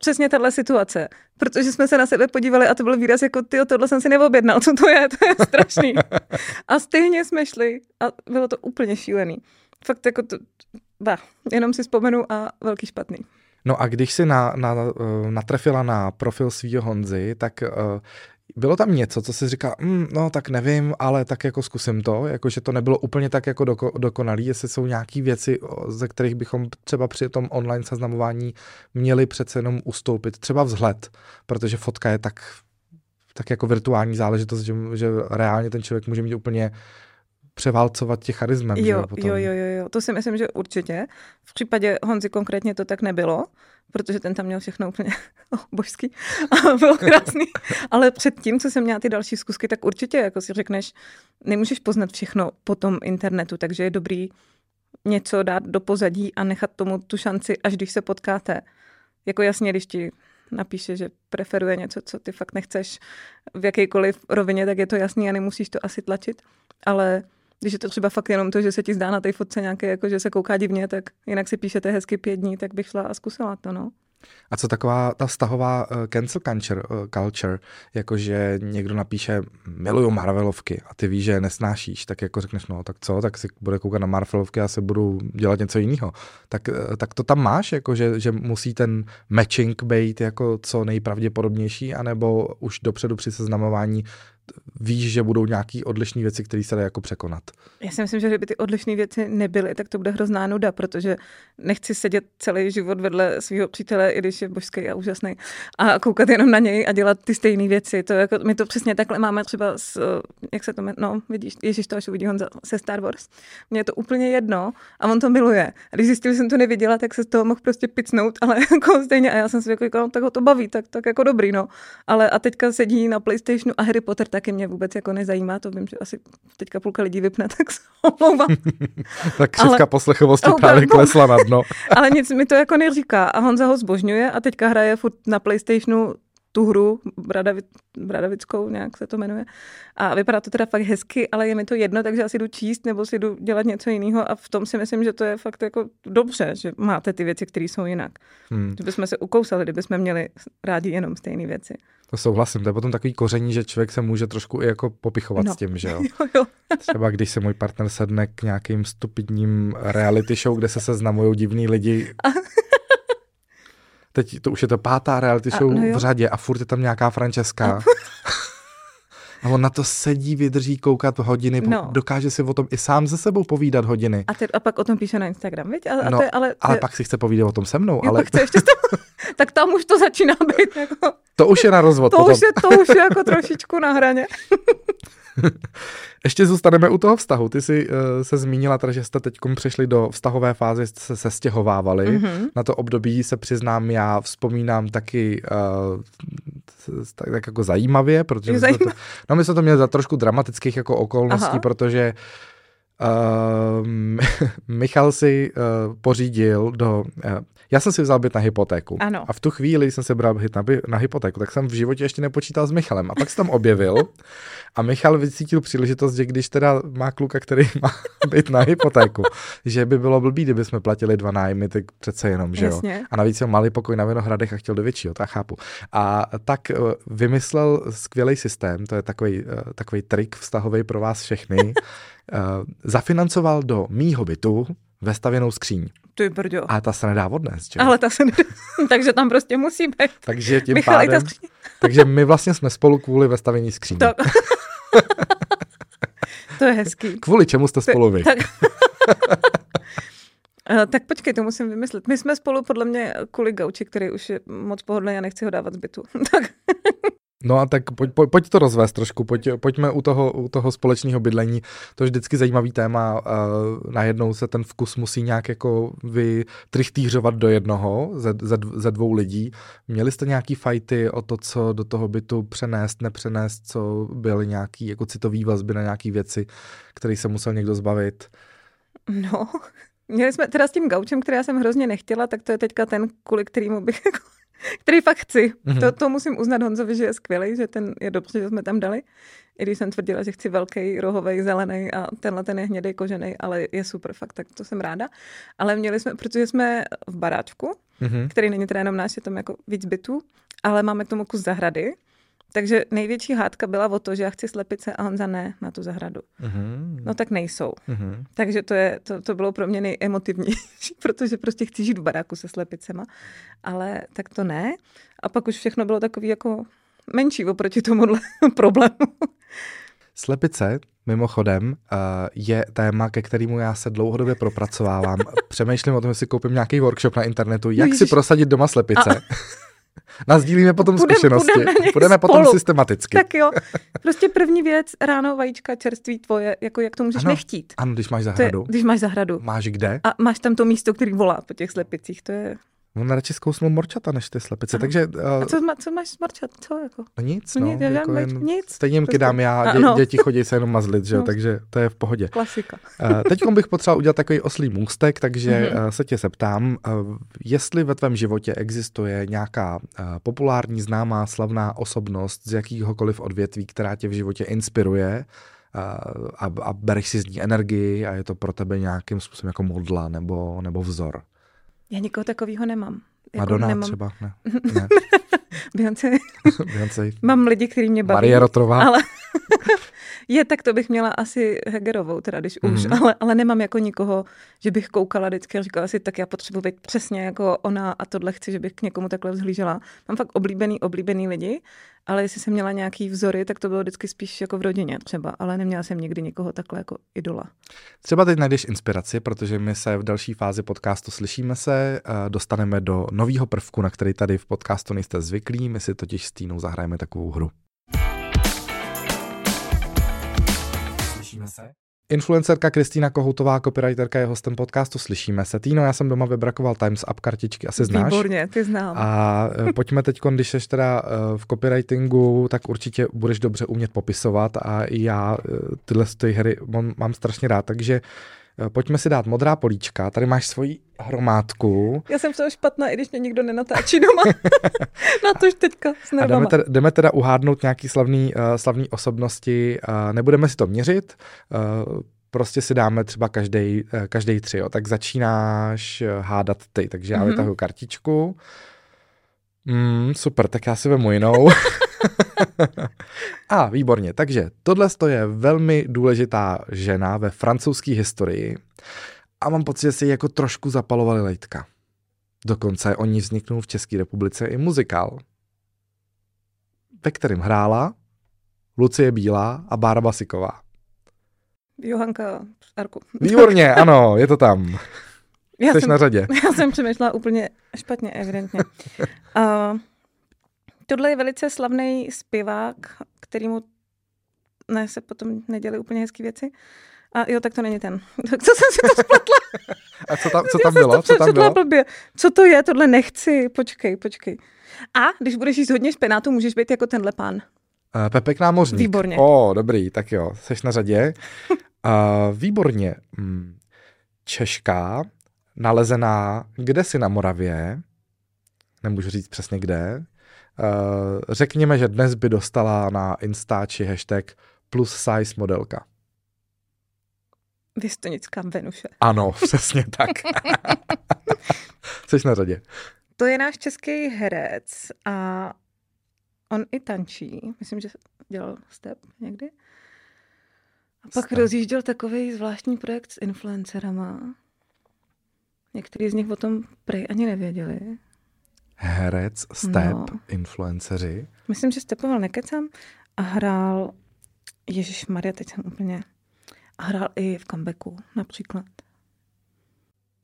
Speaker 2: přesně tahle situace. Protože jsme se na sebe podívali a to byl výraz jako, ty, tohle jsem si neobjednal, co to je, [LAUGHS] to je strašný. a stejně jsme šli a bylo to úplně šílený. Fakt jako to, bah, jenom si vzpomenu a velký špatný.
Speaker 1: No a když si na, na, uh, natrefila na profil svého Honzy, tak uh, bylo tam něco, co jsi říkal, mm, no tak nevím, ale tak jako zkusím to, jakože to nebylo úplně tak jako doko, dokonalý, jestli jsou nějaké věci, ze kterých bychom třeba při tom online seznamování měli přece jenom ustoupit, třeba vzhled, protože fotka je tak, tak jako virtuální záležitost, že, že reálně ten člověk může mít úplně převálcovat tě charismem.
Speaker 2: Jo, jo, jo, jo, jo, to si myslím, že určitě. V případě Honzy konkrétně to tak nebylo, protože ten tam měl všechno úplně [LAUGHS] oh, božský a bylo krásný. [LAUGHS] Ale před tím, co jsem měla ty další zkusky, tak určitě, jako si řekneš, nemůžeš poznat všechno po tom internetu, takže je dobrý něco dát do pozadí a nechat tomu tu šanci, až když se potkáte. Jako jasně, když ti napíše, že preferuje něco, co ty fakt nechceš v jakýkoliv rovině, tak je to jasný a nemusíš to asi tlačit. Ale když je to třeba fakt jenom to, že se ti zdá na té fotce nějaké, jako že se kouká divně, tak jinak si píšete hezky pět dní, tak bych šla a zkusila to, no.
Speaker 1: A co taková ta vztahová uh, cancel culture, uh, culture, jakože někdo napíše miluju Marvelovky a ty víš, že je nesnášíš, tak jako řekneš, no tak co, tak si bude koukat na Marvelovky a se budu dělat něco jiného. Tak, uh, tak to tam máš, jako že, že musí ten matching být jako co nejpravděpodobnější, anebo už dopředu při seznamování víš, že budou nějaký odlišné věci, které se dají jako překonat.
Speaker 2: Já si myslím, že kdyby ty odlišné věci nebyly, tak to bude hrozná nuda, protože nechci sedět celý život vedle svého přítele, i když je božský a úžasný, a koukat jenom na něj a dělat ty stejné věci. To jako, my to přesně takhle máme třeba s, jak se to jmenuje, no, vidíš, Ježíš to až uvidí Honza, se Star Wars. Mně je to úplně jedno a on to miluje. A když zjistil, že jsem to neviděla, tak se z toho mohl prostě picnout, ale [LAUGHS] jako stejně a já jsem si jako, no, tak ho to baví, tak, tak jako dobrý, no. Ale a teďka sedí na PlayStationu a Harry Potter taky mě vůbec jako nezajímá, to vím, že asi teďka půlka lidí vypne, [LAUGHS] tak se omlouvám. [LAUGHS]
Speaker 1: tak křivka ale... poslechovosti oh, právě klesla na dno. [LAUGHS]
Speaker 2: ale nic mi to jako neříká a Honza ho zbožňuje a teďka hraje furt na Playstationu tu hru Bradavi, Bradavickou, nějak se to jmenuje. A vypadá to teda fakt hezky, ale je mi to jedno, takže asi jdu číst nebo si jdu dělat něco jiného a v tom si myslím, že to je fakt jako dobře, že máte ty věci, které jsou jinak. Hmm. Že bychom se ukousali, kdybychom měli rádi jenom stejné věci.
Speaker 1: To souhlasím, to je potom takový koření, že člověk se může trošku i jako popichovat no. s tím, že jo? [LAUGHS]
Speaker 2: jo, jo.
Speaker 1: Třeba když se můj partner sedne k nějakým stupidním reality show, kde se seznamují divní lidi. Teď to už je to pátá reality show a, no v řadě a furt je tam nějaká Francesca. A [LAUGHS] on na to sedí, vydrží koukat hodiny, no. dokáže si o tom i sám ze sebou povídat hodiny.
Speaker 2: A, ty, a pak o tom píše na Instagram, viď? A,
Speaker 1: no,
Speaker 2: a to je, ale, to
Speaker 1: ale pak si chce povídat o tom se mnou.
Speaker 2: Jo,
Speaker 1: ale...
Speaker 2: Chce ještě to... [LAUGHS] tak tam už to začíná být jako...
Speaker 1: To už je na rozvod.
Speaker 2: To,
Speaker 1: potom.
Speaker 2: už je, to už je jako trošičku na hraně. [LAUGHS] [LAUGHS]
Speaker 1: Ještě zůstaneme u toho vztahu. Ty jsi uh, se zmínila, teda, že jste teď přišli do vztahové fáze, jste se sestěhovávali. Mm-hmm. Na to období se přiznám, já vzpomínám taky uh, tak, tak jako zajímavě, protože my jsme, to, no, my jsme to měli za trošku dramatických jako okolností, Aha. protože Uh, [LAUGHS] Michal si uh, pořídil do... Uh, já jsem si vzal byt na hypotéku.
Speaker 2: Ano.
Speaker 1: A v tu chvíli jsem si bral byt na, na hypotéku, tak jsem v životě ještě nepočítal s Michalem. A pak se tam objevil a Michal vycítil příležitost, že když teda má kluka, který má [LAUGHS] byt na hypotéku, že by bylo blbý, kdyby jsme platili dva nájmy, tak přece jenom, že jo.
Speaker 2: Jasně.
Speaker 1: A navíc měl malý pokoj na Vinohradech a chtěl do většího, to já chápu. A tak uh, vymyslel skvělý systém, to je takový, uh, takový trik vztahový pro vás všechny. uh, [LAUGHS] zafinancoval do mýho bytu vestavěnou skříň.
Speaker 2: Ty brďo.
Speaker 1: A ta se nedá odnést, že?
Speaker 2: Ale ta se nedá. [LAUGHS] takže tam prostě musí být.
Speaker 1: Takže tím
Speaker 2: Michal,
Speaker 1: pádem, takže my vlastně jsme spolu kvůli vestavění skříň.
Speaker 2: To... [LAUGHS] to je hezký.
Speaker 1: Kvůli čemu jste spolu vy?
Speaker 2: Tak... Uh, [LAUGHS] tak počkej, to musím vymyslet. My jsme spolu podle mě kvůli gauči, který už je moc pohodlný a nechci ho dávat zbytu. tak
Speaker 1: No a tak pojď, pojď, pojď to rozvést trošku, pojď, pojďme u toho, u toho společného bydlení. To je vždycky zajímavý téma. Uh, najednou se ten vkus musí nějak jako vytrichtýřovat do jednoho ze, ze, ze dvou lidí. Měli jste nějaký fajty o to, co do toho bytu přenést, nepřenést, co byly nějaký jako citový vazby na nějaké věci, které se musel někdo zbavit?
Speaker 2: No, [LAUGHS] měli jsme teda s tím gaučem, který já jsem hrozně nechtěla, tak to je teďka ten, kvůli kterýmu bych [LAUGHS] jako který fakt chci. Mm-hmm. To, to musím uznat Honzovi, že je skvělý, že ten je dobře, že jsme tam dali. I když jsem tvrdila, že chci velký, rohový, zelený a tenhle ten je hnědý, kožený, ale je super, fakt, tak to jsem ráda. Ale měli jsme, protože jsme v baráčku, mm-hmm. který není teda jenom náš, je tam jako víc bytů, ale máme k tomu kus zahrady, takže největší hádka byla o to, že já chci slepice a Honza ne na tu zahradu. Mm-hmm. No tak nejsou. Mm-hmm. Takže to, je, to, to bylo pro mě nejemotivnější, [LAUGHS] protože prostě chci žít v baráku se slepicema. Ale tak to ne. A pak už všechno bylo takový jako menší oproti tomuhle [LAUGHS] problému.
Speaker 1: Slepice, mimochodem, eh, je téma, ke kterému já se dlouhodobě propracovávám. [LAUGHS] Přemýšlím o tom, jestli koupím nějaký workshop na internetu, jak Ježiš. si prosadit doma slepice. A... [LAUGHS] Nazdílíme potom Půjdem, zkušenosti. Půjdeme, půjdeme potom systematicky.
Speaker 2: Tak jo. Prostě první věc, ráno vajíčka, čerství tvoje, jako jak to můžeš
Speaker 1: ano,
Speaker 2: nechtít.
Speaker 1: Ano, když máš zahradu.
Speaker 2: Je, když máš zahradu.
Speaker 1: Máš kde?
Speaker 2: A máš tam to místo, který volá po těch slepicích. To je
Speaker 1: On radši zkousnul morčata než ty slepice, ano. takže... Uh,
Speaker 2: a co, má, co máš s morčat? Co jako?
Speaker 1: No nic, no.
Speaker 2: Nic, jako jen, nic.
Speaker 1: Stejně jim kydám já, dě, děti chodí se jenom mazlit, že jo, no. takže to je v pohodě.
Speaker 2: Klasika.
Speaker 1: uh, teď bych potřeboval udělat takový oslý můstek, takže uh, se tě zeptám, uh, jestli ve tvém životě existuje nějaká uh, populární, známá, slavná osobnost z jakýhokoliv odvětví, která tě v životě inspiruje, a, a bereš si z ní energii a je to pro tebe nějakým způsobem jako modla nebo, nebo vzor.
Speaker 2: Já nikoho takového nemám.
Speaker 1: Jako Madonna nemám. třeba, ne. [LAUGHS] ne.
Speaker 2: Beyoncé. [LAUGHS]
Speaker 1: Beyoncé.
Speaker 2: Mám lidi, kteří mě baví.
Speaker 1: Marie Rotrová.
Speaker 2: Ale [LAUGHS] je, tak to bych měla asi Hegerovou, teda když mm-hmm. už, ale, ale nemám jako nikoho, že bych koukala vždycky a říkala si, tak já potřebuji být přesně jako ona a tohle chci, že bych k někomu takhle vzhlížela. Mám fakt oblíbený, oblíbený lidi, ale jestli jsem měla nějaký vzory, tak to bylo vždycky spíš jako v rodině třeba, ale neměla jsem nikdy nikoho takhle jako idola.
Speaker 1: Třeba teď najdeš inspiraci, protože my se v další fázi podcastu slyšíme se, eh, dostaneme do nového prvku, na který tady v podcastu nejste zvyklí, my si totiž s Týnou zahrajeme takovou hru. Slyšíme se? Influencerka Kristýna Kohoutová, copywriterka je hostem podcastu Slyšíme se. Týno, já jsem doma vybrakoval Times Up kartičky, asi znáš.
Speaker 2: Výborně, ty znám.
Speaker 1: A e, pojďme teď, když jsi teda e, v copywritingu, tak určitě budeš dobře umět popisovat a já e, tyhle ty hry mám, strašně rád, takže Pojďme si dát modrá políčka. Tady máš svoji hromádku.
Speaker 2: Já jsem z toho špatná, i když mě nikdo nenatáčí doma. [LAUGHS] Na tož teďka s
Speaker 1: A jdeme teda, jdeme teda uhádnout nějaký slavný, uh, slavný osobnosti. Uh, nebudeme si to měřit, uh, prostě si dáme třeba každý, uh, každý tři. Jo. Tak začínáš uh, hádat ty, takže já
Speaker 2: Mhm.
Speaker 1: vytahuji kartičku. Mm, super, tak já si vemu jinou. [LAUGHS] [LAUGHS] A, výborně. Takže tohle je velmi důležitá žena ve francouzské historii a mám pocit, že si ji jako trošku zapalovali lejtka. Dokonce o ní vzniknul v České republice i muzikál, ve kterém hrála Lucie Bílá a Bára Basiková.
Speaker 2: Johanka Arku.
Speaker 1: Výborně, [LAUGHS] ano, je to tam.
Speaker 2: Já
Speaker 1: Jsi
Speaker 2: jsem,
Speaker 1: na řadě. [LAUGHS]
Speaker 2: já jsem přemýšlela úplně špatně, evidentně. Uh, tohle je velice slavný zpěvák, kterýmu ne, se potom neděli úplně hezké věci. A jo, tak to není ten. [LAUGHS] Tak co jsem si to spletla? [LAUGHS]
Speaker 1: A co tam, co tam bylo? Co tam bylo?
Speaker 2: blbě. Co to je? Tohle nechci. Počkej, počkej. A když budeš jíst hodně špenátu, můžeš být jako tenhle pán.
Speaker 1: Uh, Pepek námořník.
Speaker 2: Výborně.
Speaker 1: O, dobrý, tak jo, seš na řadě. [LAUGHS] Uh, výborně. Mm, Češka, nalezená kdesi na Moravě, nemůžu říct přesně kde. Uh, řekněme, že dnes by dostala na Instači hashtag plus size modelka.
Speaker 2: Vystonická Venuše.
Speaker 1: Ano, [LAUGHS] přesně tak. [LAUGHS] Seš na řadě.
Speaker 2: To je náš český herec a on i tančí. Myslím, že dělal step někdy. A pak
Speaker 1: Step.
Speaker 2: rozjížděl takový zvláštní projekt s influencerama. Někteří z nich o tom prej ani nevěděli.
Speaker 1: Herec, step,
Speaker 2: No.
Speaker 1: influenceři.
Speaker 2: Myslím, že stepoval nekecam a hrál, Ježíš Maria, teď jsem úplně, a hrál i v comebacku například.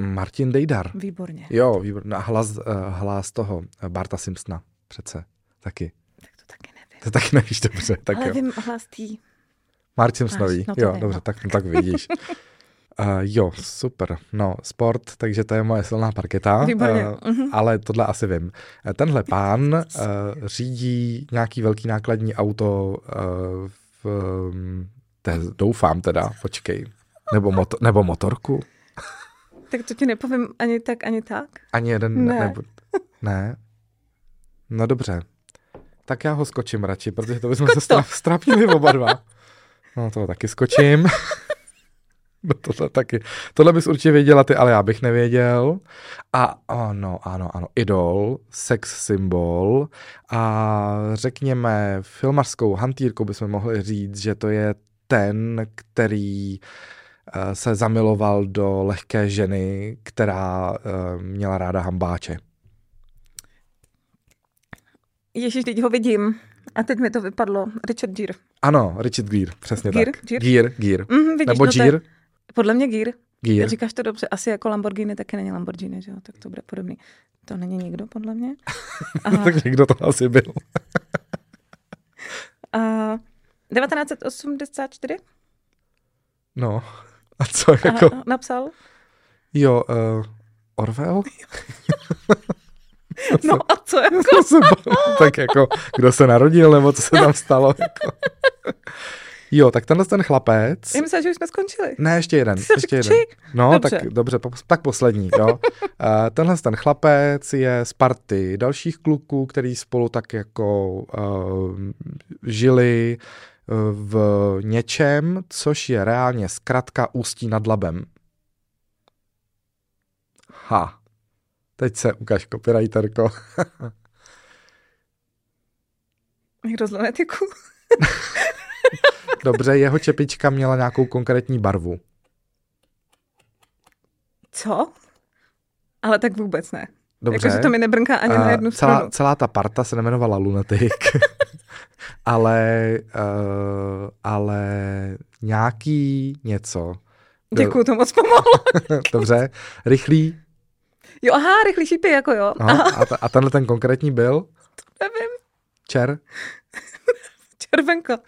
Speaker 1: Martin Dejdar.
Speaker 2: Výborně.
Speaker 1: Jo, výborně. A hlas, uh, hlas toho, eh, Barta Simpsona přece. Taky.
Speaker 2: Tak to taky nevím.
Speaker 1: To taky nevíš dobře, tak
Speaker 2: Ale
Speaker 1: jo.
Speaker 2: vím hlas tý.
Speaker 1: Martin Simpsonový.
Speaker 2: no
Speaker 1: jo,
Speaker 2: vím,
Speaker 1: dobře,
Speaker 2: no.
Speaker 1: tak, no, tak vidíš. [LAUGHS] Uh, jo, super. No, sport, takže to je moje silná parketa.
Speaker 2: Výborně.
Speaker 1: Uh, ale tohle asi vím. Eh, Tenhle pán uh, řídí nějaký velký nákladní auto uh, v, um, te, doufám teda, počkej, nebo, moto, nebo motorku?
Speaker 2: Tak to ti nepovím ani tak, ani tak.
Speaker 1: Ani jeden
Speaker 2: Ne.
Speaker 1: Nebo, ne. No dobře. Tak já ho skočím radši, protože to bychom se
Speaker 2: to.
Speaker 1: stra- strapnili oba dva. No to taky skočím. [LAUGHS] No tohle taky. Tohle bys určitě věděla ty, ale já bych nevěděl. A ano, ano, ano, idol, sex symbol a řekněme filmařskou hantýrkou bychom mohli říct, že to je ten, který eh, se zamiloval do lehké ženy, která eh, měla ráda hambáče.
Speaker 2: Ježíš, teď ho vidím. A teď mi to vypadlo. Richard Gere.
Speaker 1: Ano, Richard Gere, přesně
Speaker 2: Gere?
Speaker 1: tak.
Speaker 2: Gere?
Speaker 1: Gere, Gere.
Speaker 2: Mm, vidíš,
Speaker 1: Nebo
Speaker 2: no to je-
Speaker 1: Gere,
Speaker 2: Podle mě Gere.
Speaker 1: Gere.
Speaker 2: Říkáš to dobře. Asi jako Lamborghini taky není Lamborghini, že jo? Tak to bude podobný. To není nikdo, podle mě. A, [LAUGHS]
Speaker 1: tak někdo to asi byl. [LAUGHS]
Speaker 2: a 1984 [LAUGHS]
Speaker 1: No, a co jako,
Speaker 2: a, napsal.
Speaker 1: jo, uh, Orwell?
Speaker 2: No a co jako?
Speaker 1: Se tak jako, kdo se narodil, nebo co se tam stalo? Jako. Jo, tak tenhle ten chlapec...
Speaker 2: Já myslím, že už jsme skončili.
Speaker 1: Ne, ještě jeden.
Speaker 2: Ty [LAUGHS] jsi
Speaker 1: ještě jeden. No,
Speaker 2: Dobře.
Speaker 1: tak dobře, po, tak poslední, jo. uh, [LAUGHS] tenhle ten chlapec je z party dalších kluků, který spolu tak jako uh, žili uh, v něčem, což je reálně zkratka Ústí nad Labem. Ha. Teď se ukaž, copywriterko.
Speaker 2: Někdo z Lunetiku?
Speaker 1: Dobře, jeho čepička měla nějakou konkrétní barvu.
Speaker 2: Co? Ale tak vůbec ne.
Speaker 1: Dobře.
Speaker 2: Jakože to mi nebrnká ani na
Speaker 1: A
Speaker 2: jednu
Speaker 1: celá,
Speaker 2: stranu.
Speaker 1: celá ta parta se nemenovala Lunatic, [LAUGHS] ale, uh, ale nějaký něco.
Speaker 2: Děkuju, to moc pomohlo. [LAUGHS]
Speaker 1: Dobře, rychlý.
Speaker 2: Jo, aha, rychlý šípy, jako jo.
Speaker 1: No, a, ta, a tenhle ten konkrétní byl?
Speaker 2: Nevím,
Speaker 1: Čer? [LAUGHS]
Speaker 2: červenka.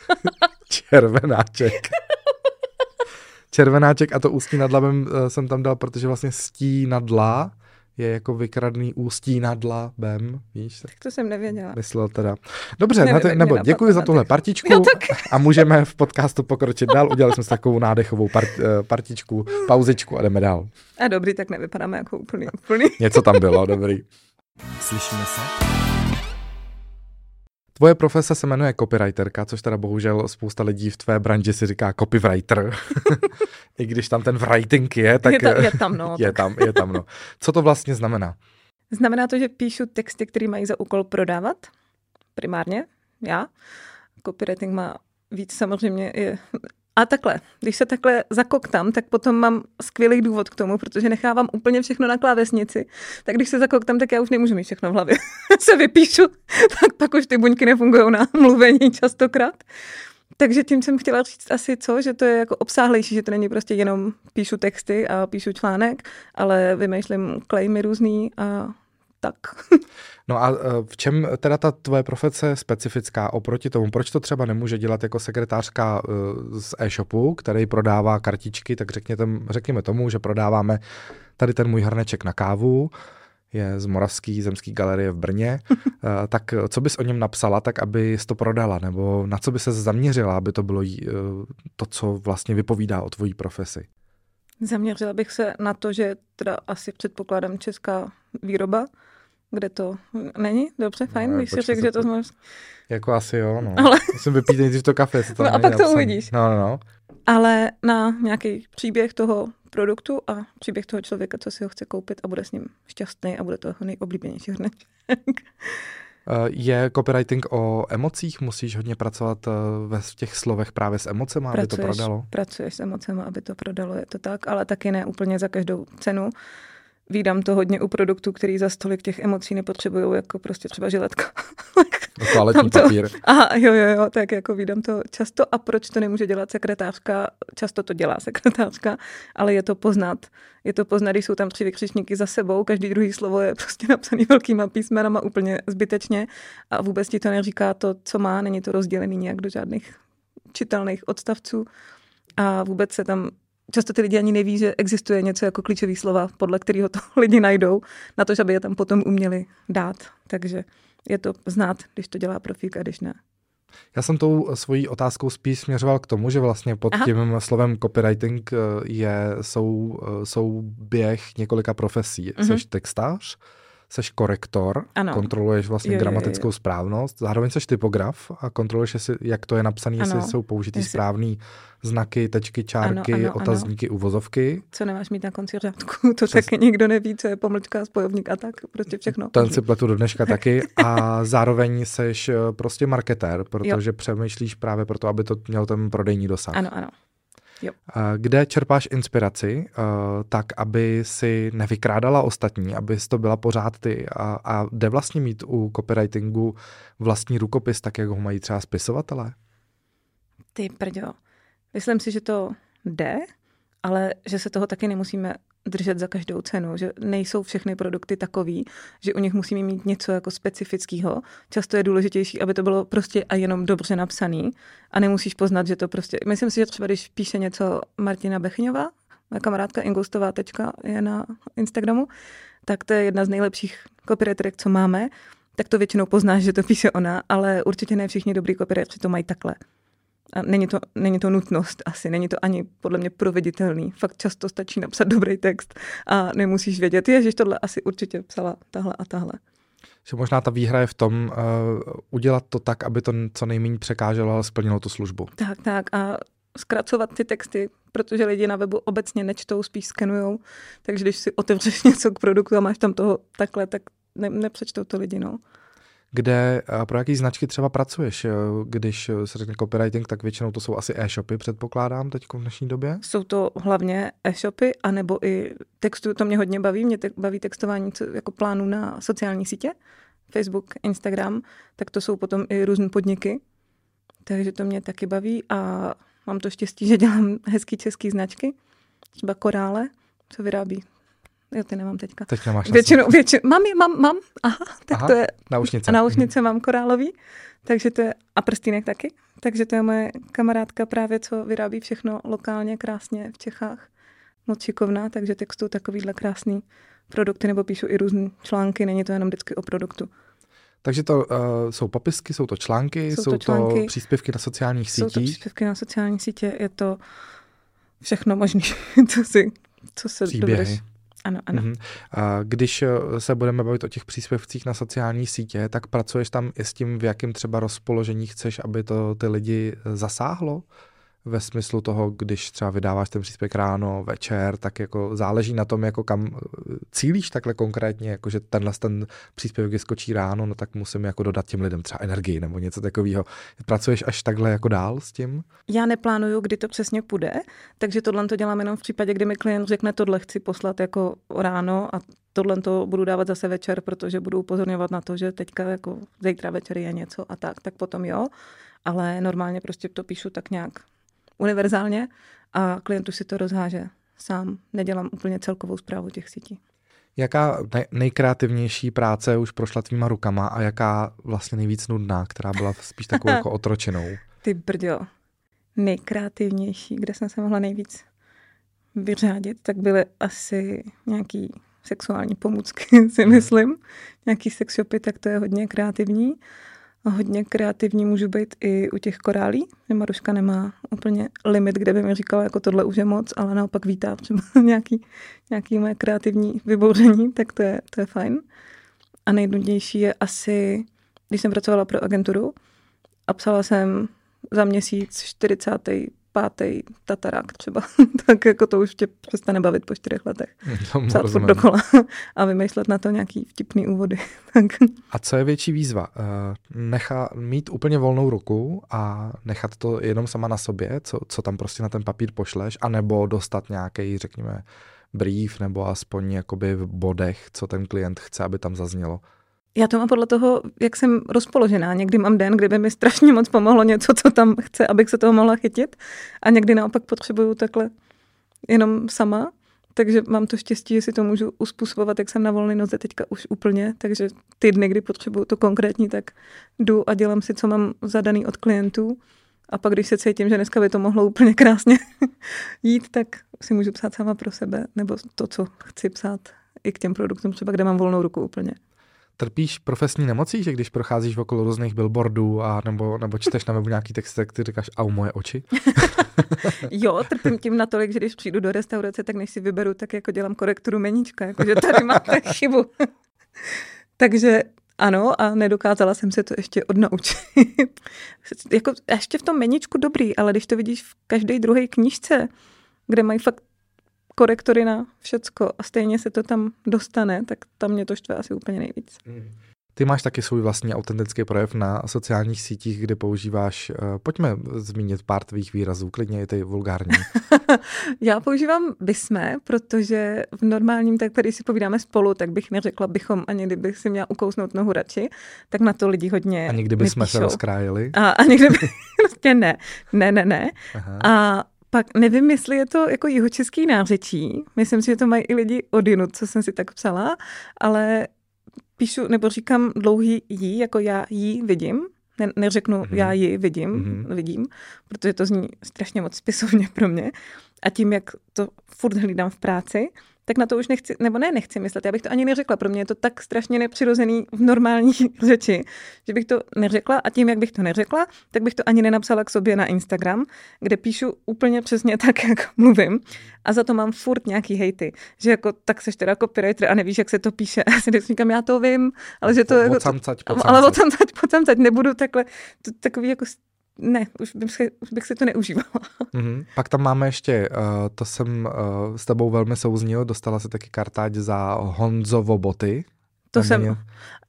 Speaker 1: Červenáček. Červenáček a to ústí nad labem uh, jsem tam dal, protože vlastně stí nad la je jako vykradný ústí nad labem, víš?
Speaker 2: Tak to jsem nevěděla.
Speaker 1: Myslel teda. Dobře, Nevím, na nebo děkuji za tuhle partičku [LAUGHS] a můžeme v podcastu pokročit dál. Udělali jsme si takovou nádechovou part, eh, partičku, pauzičku a jdeme dál.
Speaker 2: A dobrý, tak nevypadáme jako úplný, úplný.
Speaker 1: Něco tam bylo, dobrý. Slyšíme se? Tvoje profese se jmenuje copywriterka, což teda bohužel spousta lidí v tvé branži si říká copywriter. [LAUGHS] I když tam ten writing je, tak
Speaker 2: je, ta, je [LAUGHS] tam, no.
Speaker 1: je tam, je tam, no. Co to vlastně znamená?
Speaker 2: Znamená to, že píšu texty, které mají za úkol prodávat, primárně, já. Copywriting má víc samozřejmě je a takhle, když se takhle zakoktám, tak potom mám skvělý důvod k tomu, protože nechávám úplně všechno na klávesnici. Tak když se zakoktám, tak já už nemůžu mít všechno v hlavě. [LAUGHS] se vypíšu, [LAUGHS] tak pak už ty buňky nefungují na [LAUGHS] mluvení častokrát. Takže tím jsem chtěla říct asi co, že to je jako obsáhlejší, že to není prostě jenom píšu texty a píšu článek, ale vymýšlím klejmy různý a tak.
Speaker 1: No a e, v čem teda ta tvoje profese je specifická oproti tomu? Proč to třeba nemůže dělat jako sekretářka e, z e-shopu, který prodává kartičky, tak řekněte, řekněme tomu, že prodáváme tady ten můj hrneček na kávu, je z Moravský zemský galerie v Brně, [LAUGHS] e, tak co bys o něm napsala, tak aby to prodala, nebo na co by se zaměřila, aby to bylo to, co vlastně vypovídá o tvojí profesi?
Speaker 2: Zaměřila bych se na to, že teda asi předpokládám česká výroba, kde to není? Dobře, fajn, no, když si řekl, že to zmáš.
Speaker 1: Jako asi jo, no. Ale... Musím vypít nejdřív to kafe,
Speaker 2: to No a pak to uvidíš.
Speaker 1: No, no, no.
Speaker 2: Ale na nějaký příběh toho produktu a příběh toho člověka, co si ho chce koupit a bude s ním šťastný a bude to jeho nejoblíbenější hrneček. [LAUGHS]
Speaker 1: Eh, je copywriting o emocích? Musíš hodně pracovat eh, ve těch slovech právě s emocemi, aby to prodalo?
Speaker 2: Pracuješ s emocemi, aby to prodalo, je to tak, ale taky ne úplně za každou cenu. Vídám to hodně u produktů, který za stolik těch emocí nepotřebují, jako prostě třeba žiletka.
Speaker 1: Toaletní to, papír.
Speaker 2: Aha, jo, jo, jo, tak jako vídám to často. A proč to nemůže dělat sekretářka? Často to dělá sekretářka, ale je to poznat. Je to poznat, když jsou tam tři vykřičníky za sebou, každý druhý slovo je prostě napsaný velkýma písmenama úplně zbytečně a vůbec ti to neříká to, co má, není to rozdělený nějak do žádných čitelných odstavců a vůbec se tam často ty lidi ani neví, že existuje něco jako klíčový slova, podle kterého to [LAUGHS] lidi najdou, na to, aby je tam potom uměli dát. Takže je to znát, když to dělá profík a když ne.
Speaker 1: Já jsem tou svojí otázkou spíš směřoval k tomu, že vlastně pod Aha. tím slovem copywriting eh, je, jsou, eh, jsou běh několika profesí. Mm-hmm. Seš textář, seš korektor, ano. kontroluješ vlastně jo, gramatickou jo, jo. správnost, zároveň seš typograf a kontroluješ, jestli, jak to je napsané, jestli jsou použitý jestli... správný znaky, tečky, čárky, ano, ano, otazníky, ano. uvozovky.
Speaker 2: Co nemáš mít na konci řádku, [LAUGHS] to Přes... taky nikdo neví, co je pomlčka, spojovník a tak, prostě všechno.
Speaker 1: Ten si pletu do dneška taky a zároveň seš eh, prostě marketér, protože jo. přemýšlíš právě proto, aby to měl ten prodejní dosah.
Speaker 2: Ano, ano. Jo.
Speaker 1: Kde čerpáš inspiraci, eh, tak aby si nevykrádala ostatní, aby to byla pořád ty a, a jde vlastně mít u copywritingu vlastní rukopis, tak jak ho mají třeba spisovatelé?
Speaker 2: Ty prďo, myslím si, že to jde, ale že se toho taky nemusíme držet za každou cenu, že nejsou všechny produkty takový, že u nich musíme mít něco jako specifického. Často je důležitější, aby to bylo prostě a jenom dobře napsaný a nemusíš poznat, že to prostě... Myslím si, že třeba když píše něco Martina Bechňová, moje kamarádka Ingustová tečka je na Instagramu, tak to je jedna z nejlepších copywriterek, co máme, tak to většinou poznáš, že to píše ona, ale určitě ne všichni dobrý copywriteri to mají takhle. A není to, není to nutnost asi, není to ani podle mě proveditelný. Fakt často stačí napsat dobrý text a nemusíš vědět, že tohle asi určitě psala tahle a tahle.
Speaker 1: Že možná ta výhra je v tom uh, udělat to tak, aby to co nejméně překáželo, ale splnilo tu službu.
Speaker 2: Tak, tak a zkracovat ty texty, protože lidi na webu obecně nečtou, spíš skenujou, takže když si otevřeš [LAUGHS] něco k produktu a máš tam toho takhle, tak ne, nepřečtou to lidi, no
Speaker 1: kde, pro jaký značky třeba pracuješ? Když se řekne copywriting, tak většinou to jsou asi e-shopy, předpokládám teď v dnešní době?
Speaker 2: Jsou to hlavně e-shopy, anebo i textu, to mě hodně baví, mě te- baví textování jako plánu na sociální sítě, Facebook, Instagram, tak to jsou potom i různé podniky, takže to mě taky baví a mám to štěstí, že dělám hezký český značky, třeba korále, co vyrábí Jo, ty nemám teďka.
Speaker 1: Teď nemáš
Speaker 2: většinou, většinou, mám, mám, mám, aha, tak aha, to je.
Speaker 1: Náušnice.
Speaker 2: A [LAUGHS] náušnice mm. mám korálový, takže to je, a prstýnek taky. Takže to je moje kamarádka právě, co vyrábí všechno lokálně, krásně v Čechách. Moc šikovná, takže textu takovýhle krásný produkty nebo píšu i různé články, není to jenom vždycky o produktu.
Speaker 1: Takže to uh, jsou popisky, jsou to články, jsou, jsou to, články, to příspěvky na sociálních sítích. Jsou to
Speaker 2: příspěvky na sociálních sítě, je to všechno možné, co, [LAUGHS] si, co se Příběhy. dovedeš. Ano, ano.
Speaker 1: A když eh, se budeme bavit o těch příspěvcích na sociální sítě, tak pracuješ tam i s tím, v jakém třeba rozpoložení chceš, aby to ty lidi zasáhlo? Ve smyslu toho, když třeba vydáváš ten příspěvek ráno, večer, tak jako záleží na tom, jako kam eh, cílíš takhle konkrétně, jako že tenhle ten příspěvek skočí ráno, no tak musím jako dodat těm lidem třeba energii nebo něco takového. Pracuješ až takhle jako dál s tím?
Speaker 2: Já neplánuju, kdy to přesně půjde, takže tohle to dělám jenom v případě, kdy mi klient řekne, tohle chci poslat jako ráno a tohle to budu dávat zase večer, protože budu upozorňovat na to, že teďka jako zítra večer je něco a tak, tak potom jo. Ale normálně prostě to píšu tak nějak univerzálně a klientu si to rozháže sám. Nedělám úplně celkovou zprávu těch sítí.
Speaker 1: Jaká nejkreativnější práce už prošla tvýma rukama a jaká vlastně nejvíc nudná, která byla spíš takovou [LAUGHS] jako otročenou?
Speaker 2: Ty brďo. Nejkreativnější, kde jsem se mohla nejvíc vyřádit, tak byly asi nějaký sexuální pomůcky, [LAUGHS] si mhm. myslím. Nějaký sex shopy, tak to je hodně kreativní hodně kreativní můžu být i u těch korálí. Maruška nemá úplně limit, kde by mi říkala, jako tohle už je moc, ale naopak vítá třeba [LAUGHS] nějaký, nějaký moje kreativní vybouření, tak to je, to je fajn. A nejdůležitější je asi, když jsem pracovala pro agenturu a psala jsem za měsíc 40 pátý tatarák třeba, [LAUGHS] tak jako to už tě přestane bavit po čtyřech letech. Psát furt dokola [LAUGHS] a vymýšlet na to nějaký vtipný úvody. [LAUGHS]
Speaker 1: a co je větší výzva? Uh, necha, mít úplně volnou ruku a nechat to jenom sama na sobě, co, co tam prostě na ten papír pošleš, anebo dostat nějaký, řekněme, brief nebo aspoň jakoby v bodech, co ten klient chce, aby tam zaznělo.
Speaker 2: Já to mám podle toho, jak jsem rozpoložená. Někdy mám den, kdyby mi strašně moc pomohlo něco, co tam chce, abych se toho mohla chytit. A někdy naopak potřebuju takhle jenom sama. Takže mám to štěstí, že si to můžu uspůsobovat, jak jsem na volné noze teďka už úplně. Takže ty dny, kdy potřebuju to konkrétní, tak jdu a dělám si, co mám zadaný od klientů. A pak, když se cítím, že dneska by to mohlo úplně krásně [LAUGHS] jít, tak si můžu psát sama pro sebe, nebo to, co chci psát i k těm produktům, třeba kde mám volnou ruku úplně.
Speaker 1: Trpíš profesní nemocí, že když procházíš okolo různých billboardů a nebo, nebo čteš na webu nějaký text, tak ty říkáš, au moje oči? [LAUGHS]
Speaker 2: jo, trpím tím natolik, že když přijdu do restaurace, tak než si vyberu, tak jako dělám korekturu meníčka, jakože tady máte [LAUGHS] chybu. [LAUGHS] Takže ano, a nedokázala jsem se to ještě odnaučit. jako ještě v tom meničku dobrý, ale když to vidíš v každé druhé knižce, kde mají fakt korektory na všecko a stejně se to tam dostane, tak tam mě to štve asi úplně nejvíc. Mm.
Speaker 1: Ty máš taky svůj vlastní autentický projev na sociálních sítích, kde používáš, uh, pojďme zmínit pár tvých výrazů, klidně i ty vulgární. [LAUGHS]
Speaker 2: Já používám bysme, protože v normálním, tak když si povídáme spolu, tak bych neřekla bychom, ani kdybych si měla ukousnout nohu radši, tak na to lidi hodně
Speaker 1: A nikdy bychom se rozkrájeli?
Speaker 2: A, a nikdy by, [LAUGHS] prostě ne, ne, ne, ne. Aha. A pak nevím, jestli je to jako jihočeský nářečí. Myslím si, že to mají i lidi odinut, co jsem si tak psala, ale píšu, nebo říkám dlouhý jí, jako já jí vidím, ne, neřeknu mm-hmm. já ji vidím, mm-hmm. vidím, protože to zní strašně moc spisovně pro mě. A tím, jak to furt hlídám v práci, tak na to už nechci, nebo ne, nechci myslet. Já bych to ani neřekla. Pro mě je to tak strašně nepřirozený v normální [LAUGHS] řeči, že bych to neřekla a tím, jak bych to neřekla, tak bych to ani nenapsala k sobě na Instagram, kde píšu úplně přesně tak, [LAUGHS] jak mluvím. A za to mám furt nějaký hejty, že jako tak seš teda copywriter a nevíš, jak se to píše. [LAUGHS] A si říkám, já to vím, ale že to... Po, jako,
Speaker 1: pocamcať,
Speaker 2: ale pocamcať, pocamcať, nebudu takhle, to, takový jako ne, už bych, si, už bych si to neužívala.
Speaker 1: Mm-hmm. [LAUGHS] Pak tam máme ještě, uh, to jsem uh, s tebou velmi souznil, dostala se taky kartáť za Honzovo boty.
Speaker 2: To jsem,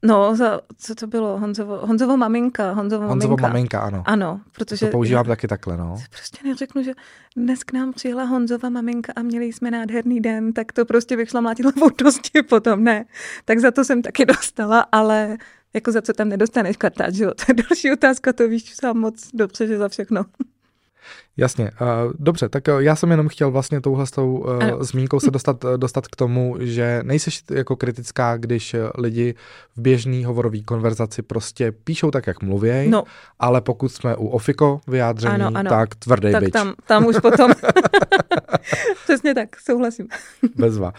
Speaker 2: no, za, co to bylo, Honzovo, Honzovo maminka, Honzovo,
Speaker 1: Honzovo maminka. maminka, ano.
Speaker 2: Ano, protože...
Speaker 1: To používám já, taky takhle, no.
Speaker 2: Prostě neřeknu, že dnes k nám přijela Honzova maminka a měli jsme nádherný den, tak to prostě bych šla mlátit hlavou [LAUGHS] dosti potom, ne. Tak za to jsem taky dostala, ale jako za co tam nedostaneš kartáč, jo? [LAUGHS] To je další otázka, to víš sám moc dobře, že za všechno.
Speaker 1: Jasně, dobře, tak uh, já jsem jenom chtěl vlastně touhle s tou
Speaker 2: Ano.
Speaker 1: zmínkou se dostat, uh, dostat k tomu, že nejseš jako kritická, když lidi v běžný hovorový konverzaci prostě píšou tak, jak mluvěj,
Speaker 2: No,
Speaker 1: ale pokud jsme u ofiko vyjádření,
Speaker 2: Ano, ano.
Speaker 1: tak tvrdý
Speaker 2: tak
Speaker 1: bič,
Speaker 2: tam, tam už potom. [LAUGHS] Přesně tak, souhlasím. [LAUGHS]
Speaker 1: bezva.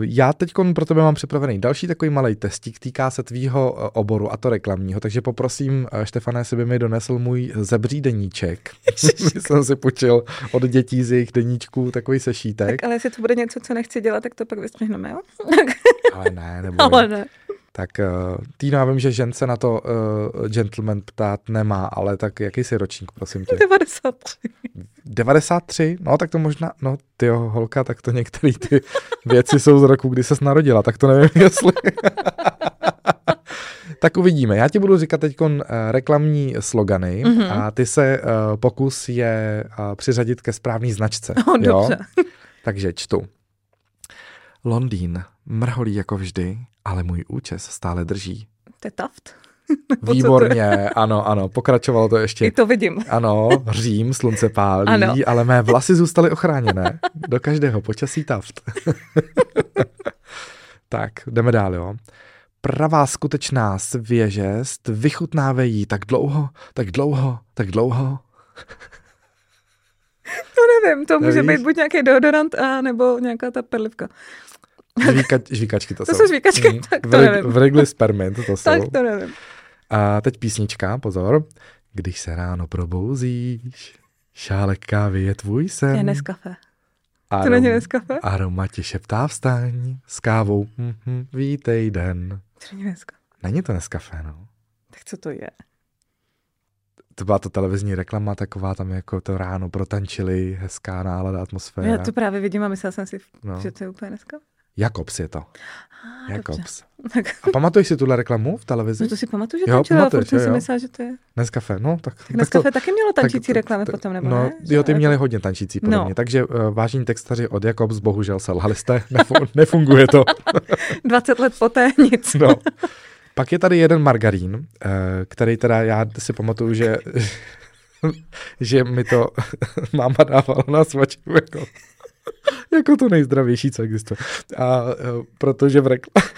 Speaker 1: Já teď pro tebe mám připravený další takový malý testík, týká se tvýho oboru, a to reklamního, takže poprosím Štefane, jestli by mi donesl můj zebří deníček. [LAUGHS] jsem si půjčil od dětí z jejich deníčků takový sešítek.
Speaker 2: Tak ale jestli to bude něco, co nechci dělat, tak to pak vystřihneme, jo? [LAUGHS]
Speaker 1: Ale ne, nebo [LAUGHS]
Speaker 2: ale ne.
Speaker 1: Tak Týno, já vím, že žen se na to uh, gentleman ptát nemá, ale tak jaký jsi ročník, prosím tě?
Speaker 2: 93.
Speaker 1: 93? No tak to možná, no ty holka, tak to některé ty [LAUGHS] věci jsou z roku, kdy ses narodila, tak to nevím, jestli. Tak uvidíme. Já ti budu říkat teď uh, reklamní slogany
Speaker 2: Mhm.
Speaker 1: mm-hmm. a ty se uh, pokus je uh, přiřadit ke správné značce.
Speaker 2: No,
Speaker 1: jo?
Speaker 2: dobře. [LAUGHS]
Speaker 1: Takže čtu. Londýn mrholí jako vždy, ale můj účes stále drží.
Speaker 2: To je taft. [LAUGHS]
Speaker 1: Výborně, ano, ano, pokračovalo to ještě.
Speaker 2: I to vidím.
Speaker 1: Ano, Řím, slunce pálí,
Speaker 2: Ano.
Speaker 1: ale mé vlasy zůstaly ochráněné. Do každého počasí taft. [LAUGHS] tak, jdeme dál, jo. Pravá skutečná svěžest, vychutnávej jí tak dlouho, tak dlouho, tak dlouho. [LAUGHS]
Speaker 2: To nevím, to může
Speaker 1: Nevíš?
Speaker 2: být buď nějaký deodorant, a nebo nějaká ta perlivka. [LAUGHS]
Speaker 1: Žvíka, žvíkačky to,
Speaker 2: To
Speaker 1: jsou.
Speaker 2: jsou žvíkačky,
Speaker 1: Mhm.
Speaker 2: tak to
Speaker 1: v, reg-
Speaker 2: nevím.
Speaker 1: Wrigley Spearmint to [LAUGHS] jsou.
Speaker 2: Tak to nevím.
Speaker 1: A teď písnička, pozor. Když se ráno probouzíš, šálek kávy je tvůj sen.
Speaker 2: Je Nescafé.
Speaker 1: Arom-
Speaker 2: To není Nescafé?
Speaker 1: Aroma tě šeptá vstaň, s kávou, mhm, vítej den.
Speaker 2: To není
Speaker 1: to Nescafé, no.
Speaker 2: Tak co to je?
Speaker 1: To byla to televizní reklama, taková tam jako to ráno protančili, hezká nálada, atmosféra.
Speaker 2: Já to právě vidím a myslela jsem si,
Speaker 1: No.
Speaker 2: že to je úplně Nescafé.
Speaker 1: Jakobs je to.
Speaker 2: Ah,
Speaker 1: Jakobs. A pamatuješ si tuhle reklamu v televizi?
Speaker 2: no to si pamatuju, že
Speaker 1: Jo,
Speaker 2: tam čela,
Speaker 1: pamatuješ,
Speaker 2: furt jsem si myslela, že to je.
Speaker 1: Nescafé, no tak...
Speaker 2: Tak
Speaker 1: tak
Speaker 2: Nescafé taky mělo tančící
Speaker 1: tak-
Speaker 2: reklamy
Speaker 1: tak-
Speaker 2: potom, nebo
Speaker 1: no,
Speaker 2: ne?
Speaker 1: Jo, ty měli hodně tančící podle
Speaker 2: No.
Speaker 1: mě, takže uh, vážení textaři od Jakobs, bohužel selhali jste, [LAUGHS] Nefu- nefunguje to. [LAUGHS]
Speaker 2: 20 let poté nic.
Speaker 1: No. Pak je tady jeden margarín, eh, který teda já si pamatuju, že, [LAUGHS] že mi to máma dávala na svačku jako, [LAUGHS] jako to nejzdravější, co existuje. A eh, protože v reklamě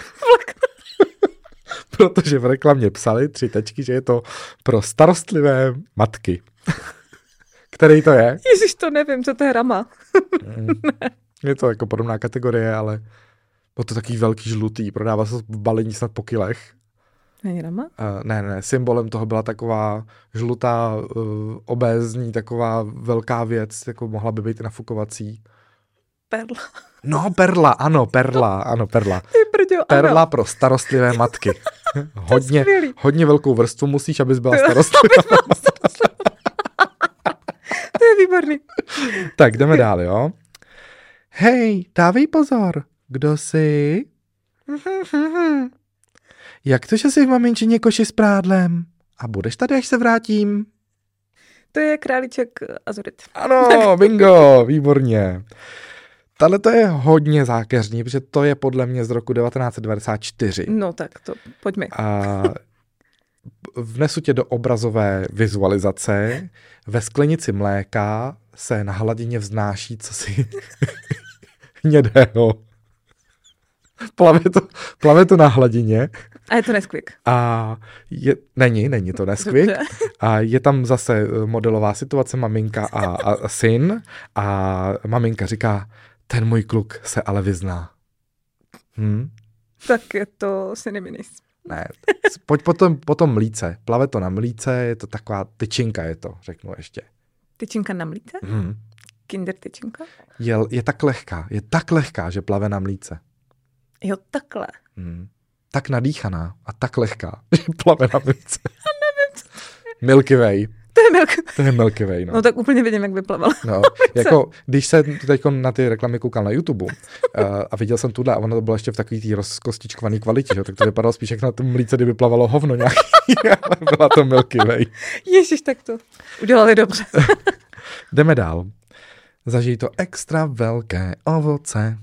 Speaker 1: [LAUGHS] protože v reklamě psali tři tečky, že je to pro starostlivé matky. [LAUGHS] Který to je?
Speaker 2: Ježiš, to nevím, co to je rama.
Speaker 1: Mm. Je to jako podobná kategorie, ale bylo to takový velký žlutý, prodává se v balení snad po kilech.
Speaker 2: Není rama?
Speaker 1: Uh, ne, ne, symbolem toho byla taková žlutá, uh, obézní, taková velká věc, jako mohla by být nafukovací.
Speaker 2: Perla.
Speaker 1: No, perla, ano, perla, ano, perla.
Speaker 2: Brďo,
Speaker 1: Perla
Speaker 2: ano.
Speaker 1: pro starostlivé matky. [LAUGHS] hodně, hodně velkou vrstvu musíš, abys byla starostlivá. [LAUGHS]
Speaker 2: To je výborný.
Speaker 1: tak, jdeme dál, jo? Hej, dávej pozor, kdo jsi? Jak to, že jsi v maminčině koši s prádlem? A budeš tady, až se vrátím?
Speaker 2: To je králíček Azurit.
Speaker 1: Ano, [LAUGHS] bingo, výborně. Tahle to je hodně zákeřní, protože to je podle mě z roku 1994.
Speaker 2: No tak to, pojďme.
Speaker 1: A vnesu tě do obrazové vizualizace. Ve sklenici mléka se na hladině vznáší cosi [LAUGHS] hnědého. Plave to, plave to na hladině
Speaker 2: A je to Nesquik.
Speaker 1: a je, není, není to Nesquik.
Speaker 2: Dobře.
Speaker 1: A je tam zase modelová situace maminka a, a syn a maminka říká, ten můj kluk se ale vyzná. Hm?
Speaker 2: Tak je to Cineminis.
Speaker 1: Ne, pojď potom, potom mlíce. Plave to na mlíce, je to taková tyčinka je to, řeknu ještě.
Speaker 2: Tyčinka na mlíce?
Speaker 1: Hm.
Speaker 2: Kinder tyčinka?
Speaker 1: Je, je tak lehká, je tak lehká, že plave na mlíce.
Speaker 2: Jo, takhle.
Speaker 1: Hm. Tak nadýchaná a tak lehká, [LAUGHS] že plave na mlíce. Milky Way. [LAUGHS]
Speaker 2: To je milk.
Speaker 1: To je Milky Way, no.
Speaker 2: No tak úplně vidím, jak vyplavala.
Speaker 1: No, [LAUGHS] jako, když se teď na ty reklamy koukal na YouTube uh, a viděl jsem tuhle a ono to bylo ještě v takový tý rozkostičkovaný kvalitě, že? tak to vypadalo spíš jak na tom mlíce, kdyby plavalo hovno nějaký, [LAUGHS] ale byla to Milky Way.
Speaker 2: Ježiš, tak to udělali dobře.
Speaker 1: Jdeme dál. Zažij to extra velké ovoce.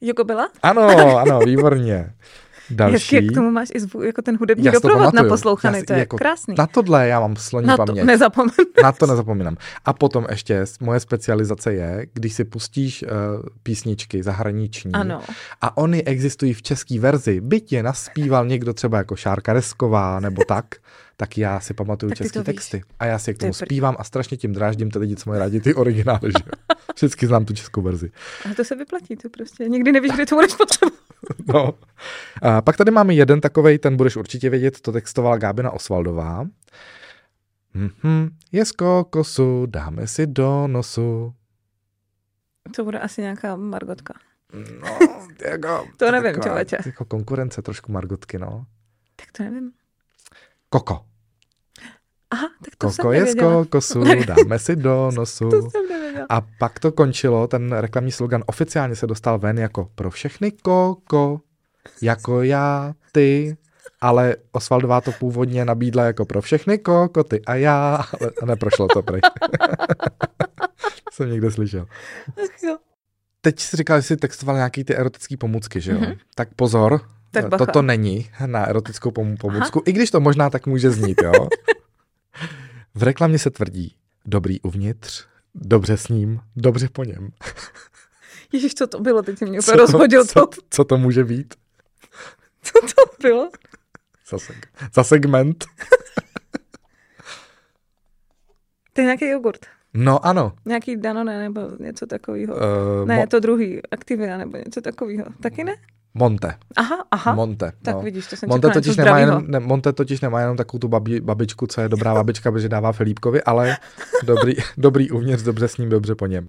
Speaker 2: Joko byla?
Speaker 1: Ano, ano, výborně. Další.
Speaker 2: Jak k tomu máš i zvuk, jako ten hudební
Speaker 1: Já to
Speaker 2: doprovod
Speaker 1: pamatuju.
Speaker 2: naposlouchaný,
Speaker 1: Já si-
Speaker 2: to je
Speaker 1: jako
Speaker 2: krásný.
Speaker 1: Na tohle já mám sloní
Speaker 2: Na to
Speaker 1: paměť.
Speaker 2: nezapomenu.
Speaker 1: Na to nezapomínám. A potom ještě moje specializace je, když si pustíš uh, písničky zahraniční
Speaker 2: Ano.
Speaker 1: a oni existují v české verzi, byť je naspíval někdo třeba jako Šárka Resková nebo tak, tak já si pamatuju [LAUGHS]
Speaker 2: Tak ty
Speaker 1: české
Speaker 2: to víš.
Speaker 1: texty. A já si k
Speaker 2: To je
Speaker 1: tomu
Speaker 2: prdel.
Speaker 1: zpívám a strašně tím dráždím ty lidi, co mají rádi ty originály. Že? [LAUGHS] Vždycky znám tu českou verzi.
Speaker 2: Ale to se vyplatí, to prostě nikdy nevíš, kdy to budeš potřebovat. [LAUGHS]
Speaker 1: No. A pak tady máme jeden takovej, ten budeš určitě vědět, to textovala Gábina Osvaldová. Mhm, je z kokosu, dáme si do nosu.
Speaker 2: To bude asi nějaká Margotka.
Speaker 1: No, jako, [LAUGHS]
Speaker 2: To nevím,
Speaker 1: taková
Speaker 2: člověče.
Speaker 1: Jako konkurence trošku Margotky, no.
Speaker 2: Tak to nevím.
Speaker 1: Koko.
Speaker 2: Aha, tak to jsem
Speaker 1: Koko je z
Speaker 2: nevěděla. [LAUGHS]
Speaker 1: kokosu, dáme si do [LAUGHS] nosu.
Speaker 2: To jsem nevěděla.
Speaker 1: A pak to končilo, ten reklamní slogan oficiálně se dostal ven jako pro všechny koko, jako já, ty, ale Osvaldová to původně nabídla jako pro všechny koko, ty a já, ale neprošlo to prej. [LAUGHS] Jsem někde slyšel.
Speaker 2: Ach jo.
Speaker 1: Teď si říkal, že jsi textoval nějaký ty erotické pomůcky, že jo?
Speaker 2: Mhm.
Speaker 1: Tak pozor,
Speaker 2: Tak bacha.
Speaker 1: toto není na erotickou pomů- pomůcku, i když to možná tak může znít, jo? V reklamě se tvrdí, dobrý uvnitř, dobře s ním, dobře po něm. [LAUGHS]
Speaker 2: Ježiš, co to bylo? Teď jsi mě úplně rozhodil.
Speaker 1: co,
Speaker 2: Co,
Speaker 1: co to může být? [LAUGHS]
Speaker 2: co to bylo?
Speaker 1: Za, seg- za segment?
Speaker 2: To je nějaký jogurt.
Speaker 1: No ano.
Speaker 2: Nějaký Danone nebo něco takového.
Speaker 1: Uh,
Speaker 2: ne,
Speaker 1: mo-
Speaker 2: je to druhý. Activia nebo něco takového. Taky ne?
Speaker 1: Monte.
Speaker 2: Aha, aha.
Speaker 1: Monte.
Speaker 2: tak
Speaker 1: no.
Speaker 2: vidíš, to jsem
Speaker 1: Monte
Speaker 2: čekala
Speaker 1: totiž, nemá
Speaker 2: zdravýho.
Speaker 1: jenom, ne, Monte totiž nemá jenom takovou tu babi, babičku, co je dobrá babička, protože dává Filipkovi, ale [LAUGHS] dobrý, dobrý uvnitř, dobře s ním, dobře po něm.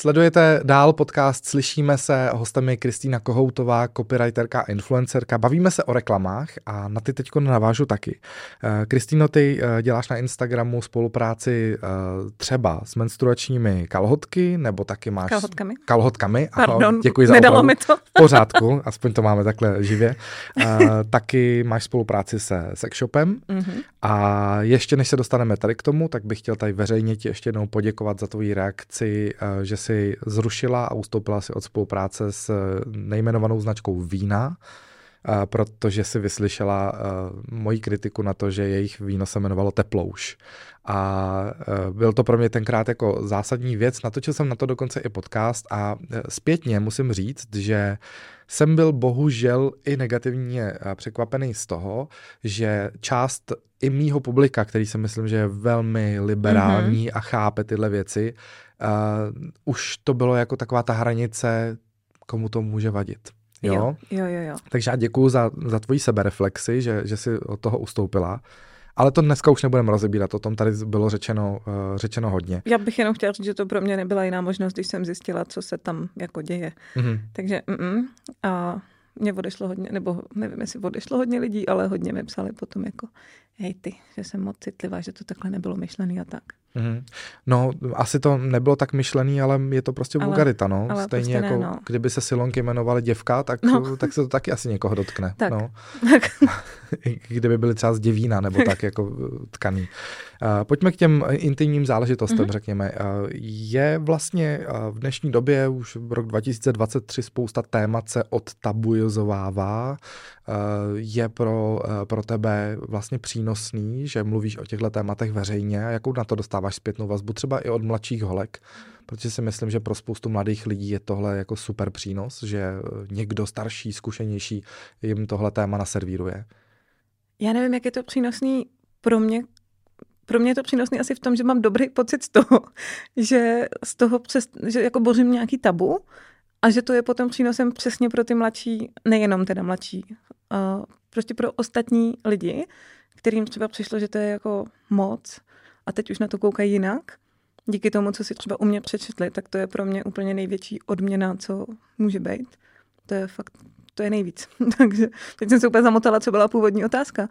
Speaker 1: Sledujete dál podcast Slyšíme se, hostem je Kristýna Kohoutová, copywriterka a influencerka. Bavíme se o reklamách a na ty teď navážu taky. Eh, Kristýno, ty eh, děláš na Instagramu spolupráci eh, třeba s menstruačními kalhotky, nebo taky máš...
Speaker 2: Kalhotkami?
Speaker 1: Kalhotkami, ano,
Speaker 2: Pardon,
Speaker 1: děkuji za
Speaker 2: nedalo
Speaker 1: opravu.
Speaker 2: mi to.
Speaker 1: V pořádku, [LAUGHS] aspoň to máme takhle živě. Taky máš spolupráci se Sexshopem
Speaker 2: Mhm.
Speaker 1: a ještě než se dostaneme tady k tomu, tak bych chtěl tady veřejně ti ještě jednou poděkovat za tvoji reakci, že jsi zrušila a ustoupila si od spolupráce s nejmenovanou značkou vína, uh, protože si vyslyšela uh, moji kritiku na to, že jejich víno se jmenovalo Teplouš. A byl to pro mě tenkrát jako zásadní věc. Natočil jsem na to dokonce i podcast a zpětně musím říct, že jsem byl bohužel i negativně eh, překvapený z toho, že část i mýho publika, který si myslím, že je velmi liberální mm-hmm. a chápe tyhle věci, uh, už to bylo jako taková ta hranice, komu to může vadit. Jo?
Speaker 2: Jo, jo, jo. jo.
Speaker 1: Takže já děkuju za, za tvoji sebereflexi, že, že jsi od toho ustoupila. Ale to dneska už nebudeme rozebírat, o tom tady bylo řečeno, uh, řečeno hodně.
Speaker 2: Já bych jenom chtěla říct, že to pro mě nebyla jiná možnost, když jsem zjistila, co se tam jako děje.
Speaker 1: Mhm.
Speaker 2: Takže mm, a mě odešlo hodně, nebo nevím, jestli odešlo hodně lidí, ale hodně mi psali potom jako, hej ty, že jsem moc citlivá, že to takhle nebylo myšlený a tak.
Speaker 1: Mhm. No, asi to nebylo tak myšlený, ale je to prostě
Speaker 2: Ale-
Speaker 1: vulgarita, no.
Speaker 2: ale
Speaker 1: Stejně
Speaker 2: prostě ne,
Speaker 1: jako,
Speaker 2: no.
Speaker 1: kdyby se Silonky jmenovaly děvka, tak,
Speaker 2: No.
Speaker 1: tak se to taky asi někoho dotkne.
Speaker 2: Tak.
Speaker 1: No.
Speaker 2: Tak [LAUGHS] [LAUGHS]
Speaker 1: Kdyby byly třeba z děvína nebo tak jako [LAUGHS] eh, tkaný. Uh, pojďme k těm intimním záležitostem,
Speaker 2: Mhm.
Speaker 1: mm-hmm. řekněme. Uh, je vlastně uh, v dnešní době, už v rok 2023, spousta témat se odtabujozovává. Uh, je pro, pro tebe vlastně přínosný, že mluvíš o těchto tématech veřejně a jakou na to dostáváš zpětnou vazbu, třeba i od mladších holek? Protože si myslím, že pro spoustu mladých lidí je tohle jako super přínos, že eh, někdo starší, zkušenější jim tohle téma naservíruje.
Speaker 2: Já nevím, jak je to přínosný pro mě. Pro mě je to přínosný asi v tom, že mám dobrý pocit z toho, [LAUGHS] že z toho přes, že jako bořím nějaký tabu a že to je potom přínosem přesně pro ty mladší, nejenom teda mladší, prostě pro ostatní lidi, kterým třeba přišlo, že to je jako moc a teď už na to koukají jinak. Díky tomu, co si třeba u mě přečetli, tak to je pro mě úplně největší odměna, co může být. To je fakt to je nejvíc. [LAUGHS] Takže teď jsem se úplně zamotala, co byla původní otázka.
Speaker 1: Uh,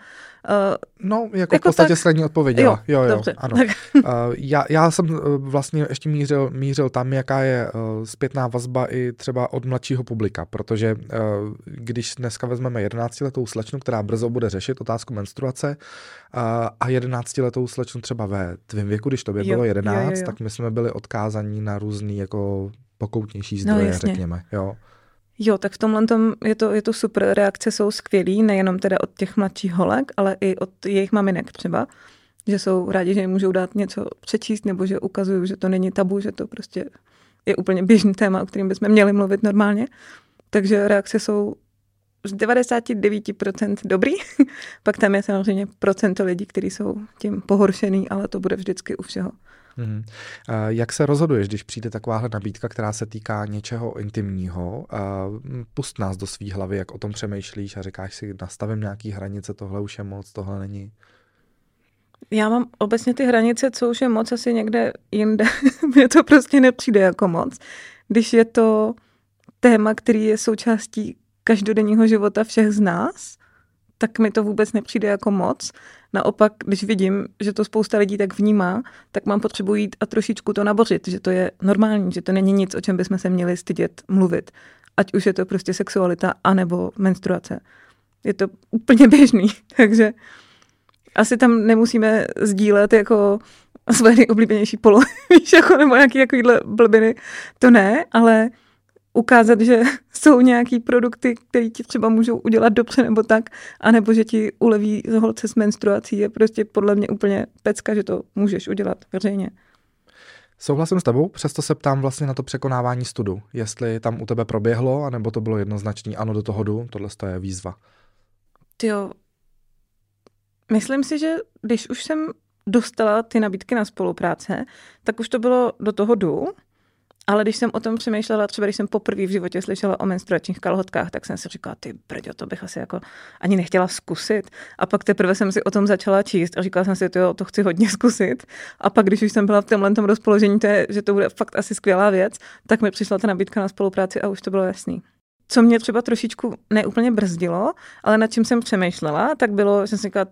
Speaker 1: no, jako, jako v podstatě tak... odpověděla.
Speaker 2: Jo,
Speaker 1: jo, jo
Speaker 2: dobře.
Speaker 1: ano. uh, [LAUGHS] já, já jsem vlastně ještě mířil, mířil tam, jaká je uh, zpětná vazba i třeba od mladšího publika, protože uh, když dneska vezmeme 11-letou slečnu, která brzo bude řešit otázku menstruace uh, a 11-letou slečnu třeba ve tvém věku, když to by bylo 11, jo, jo, jo. tak my jsme byli odkázaní na různý jako pokoutnější no, zdroje, no, řekněme. Jo.
Speaker 2: Jo, tak v tomhle tom je to, je to super. Reakce jsou skvělý, nejenom teda od těch mladších holek, ale i od jejich maminek třeba, že jsou rádi, že jim můžou dát něco přečíst, nebo že ukazují, že to není tabu, že to prostě je úplně běžný téma, o kterým bychom měli mluvit normálně. Takže reakce jsou z 99% dobrý. [LAUGHS] Pak tam je samozřejmě procento lidí, kteří jsou tím pohoršený, ale to bude vždycky u všeho.
Speaker 1: Hmm. Jak se rozhoduješ, když přijde takováhle nabídka, která se týká něčeho intimního? Pust nás do svý hlavy, jak o tom přemýšlíš a říkáš si, nastavím nějaký hranice, tohle už je moc, tohle není.
Speaker 2: Já mám obecně ty hranice, co už je moc asi někde jinde. [LAUGHS] Mně to prostě nepřijde jako moc. Když je to téma, který je součástí každodenního života všech z nás, tak mi to vůbec nepřijde jako moc. Naopak, když vidím, že to spousta lidí tak vnímá, tak mám potřebu jít a trošičku to nabořit, že to je normální, že to není nic, o čem bychom se měli stydět mluvit. Ať už je to prostě sexualita, anebo menstruace. Je to úplně běžný, [LAUGHS] takže asi tam nemusíme sdílet jako své nejoblíbenější polohy, [LAUGHS] jako, nebo nějaké blbiny. To ne, ale ukázat, že [LAUGHS] jsou nějaký produkty, které ti třeba můžou udělat dobře nebo tak, anebo že ti uleví z holce s menstruací, je prostě podle mě úplně pecka, že to můžeš udělat veřejně.
Speaker 1: Souhlasím s tebou, přesto se ptám vlastně na to překonávání studu. Jestli tam u tebe proběhlo, anebo to bylo jednoznačný, ano, do toho jdu, tohle je výzva.
Speaker 2: Jo, myslím si, že když už jsem dostala ty nabídky na spolupráce, tak už to bylo do toho jdu ale když jsem o tom přemýšlela, třeba když jsem poprvé v životě slyšela o menstruačních kalhotkách, tak jsem si říkala, ty brďo, to bych asi jako ani nechtěla zkusit. A pak teprve jsem si o tom začala číst a říkala jsem si, jo, to chci hodně [LAUGHS] zkusit. A pak, když už jsem byla v tomhle tom rozpoložení, to je, že to bude fakt asi skvělá věc, tak mi přišla ta nabídka na spolupráci a už to bylo jasný co mě třeba trošičku neúplně brzdilo, ale nad čím jsem přemýšlela, tak bylo, že jsem si říkala,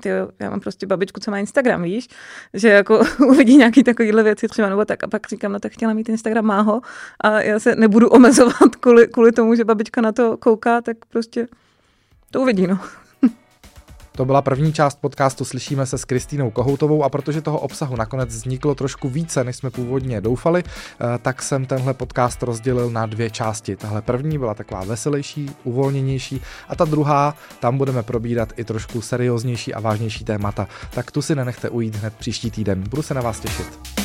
Speaker 2: tyjo, já mám prostě babičku, co má Instagram, víš, že jako [LAUGHS] uvidí nějaký takovýhle věci třeba, nebo tak. A pak říkám, no tak chtěla mít Instagram, má ho a já se nebudu omezovat kvůli, kvůli tomu, že babička na to kouká, tak prostě to uvidí, no.
Speaker 1: To byla první část podcastu Slyšíme se s Kristýnou Kohoutovou a protože toho obsahu nakonec vzniklo trošku více, než jsme původně doufali, eh, tak jsem tenhle podcast rozdělil na dvě části. Tahle první byla taková veselější, uvolněnější a ta druhá, tam budeme probírat i trošku serióznější a vážnější témata. Tak tu si nenechte ujít hned příští týden. Budu se na vás těšit.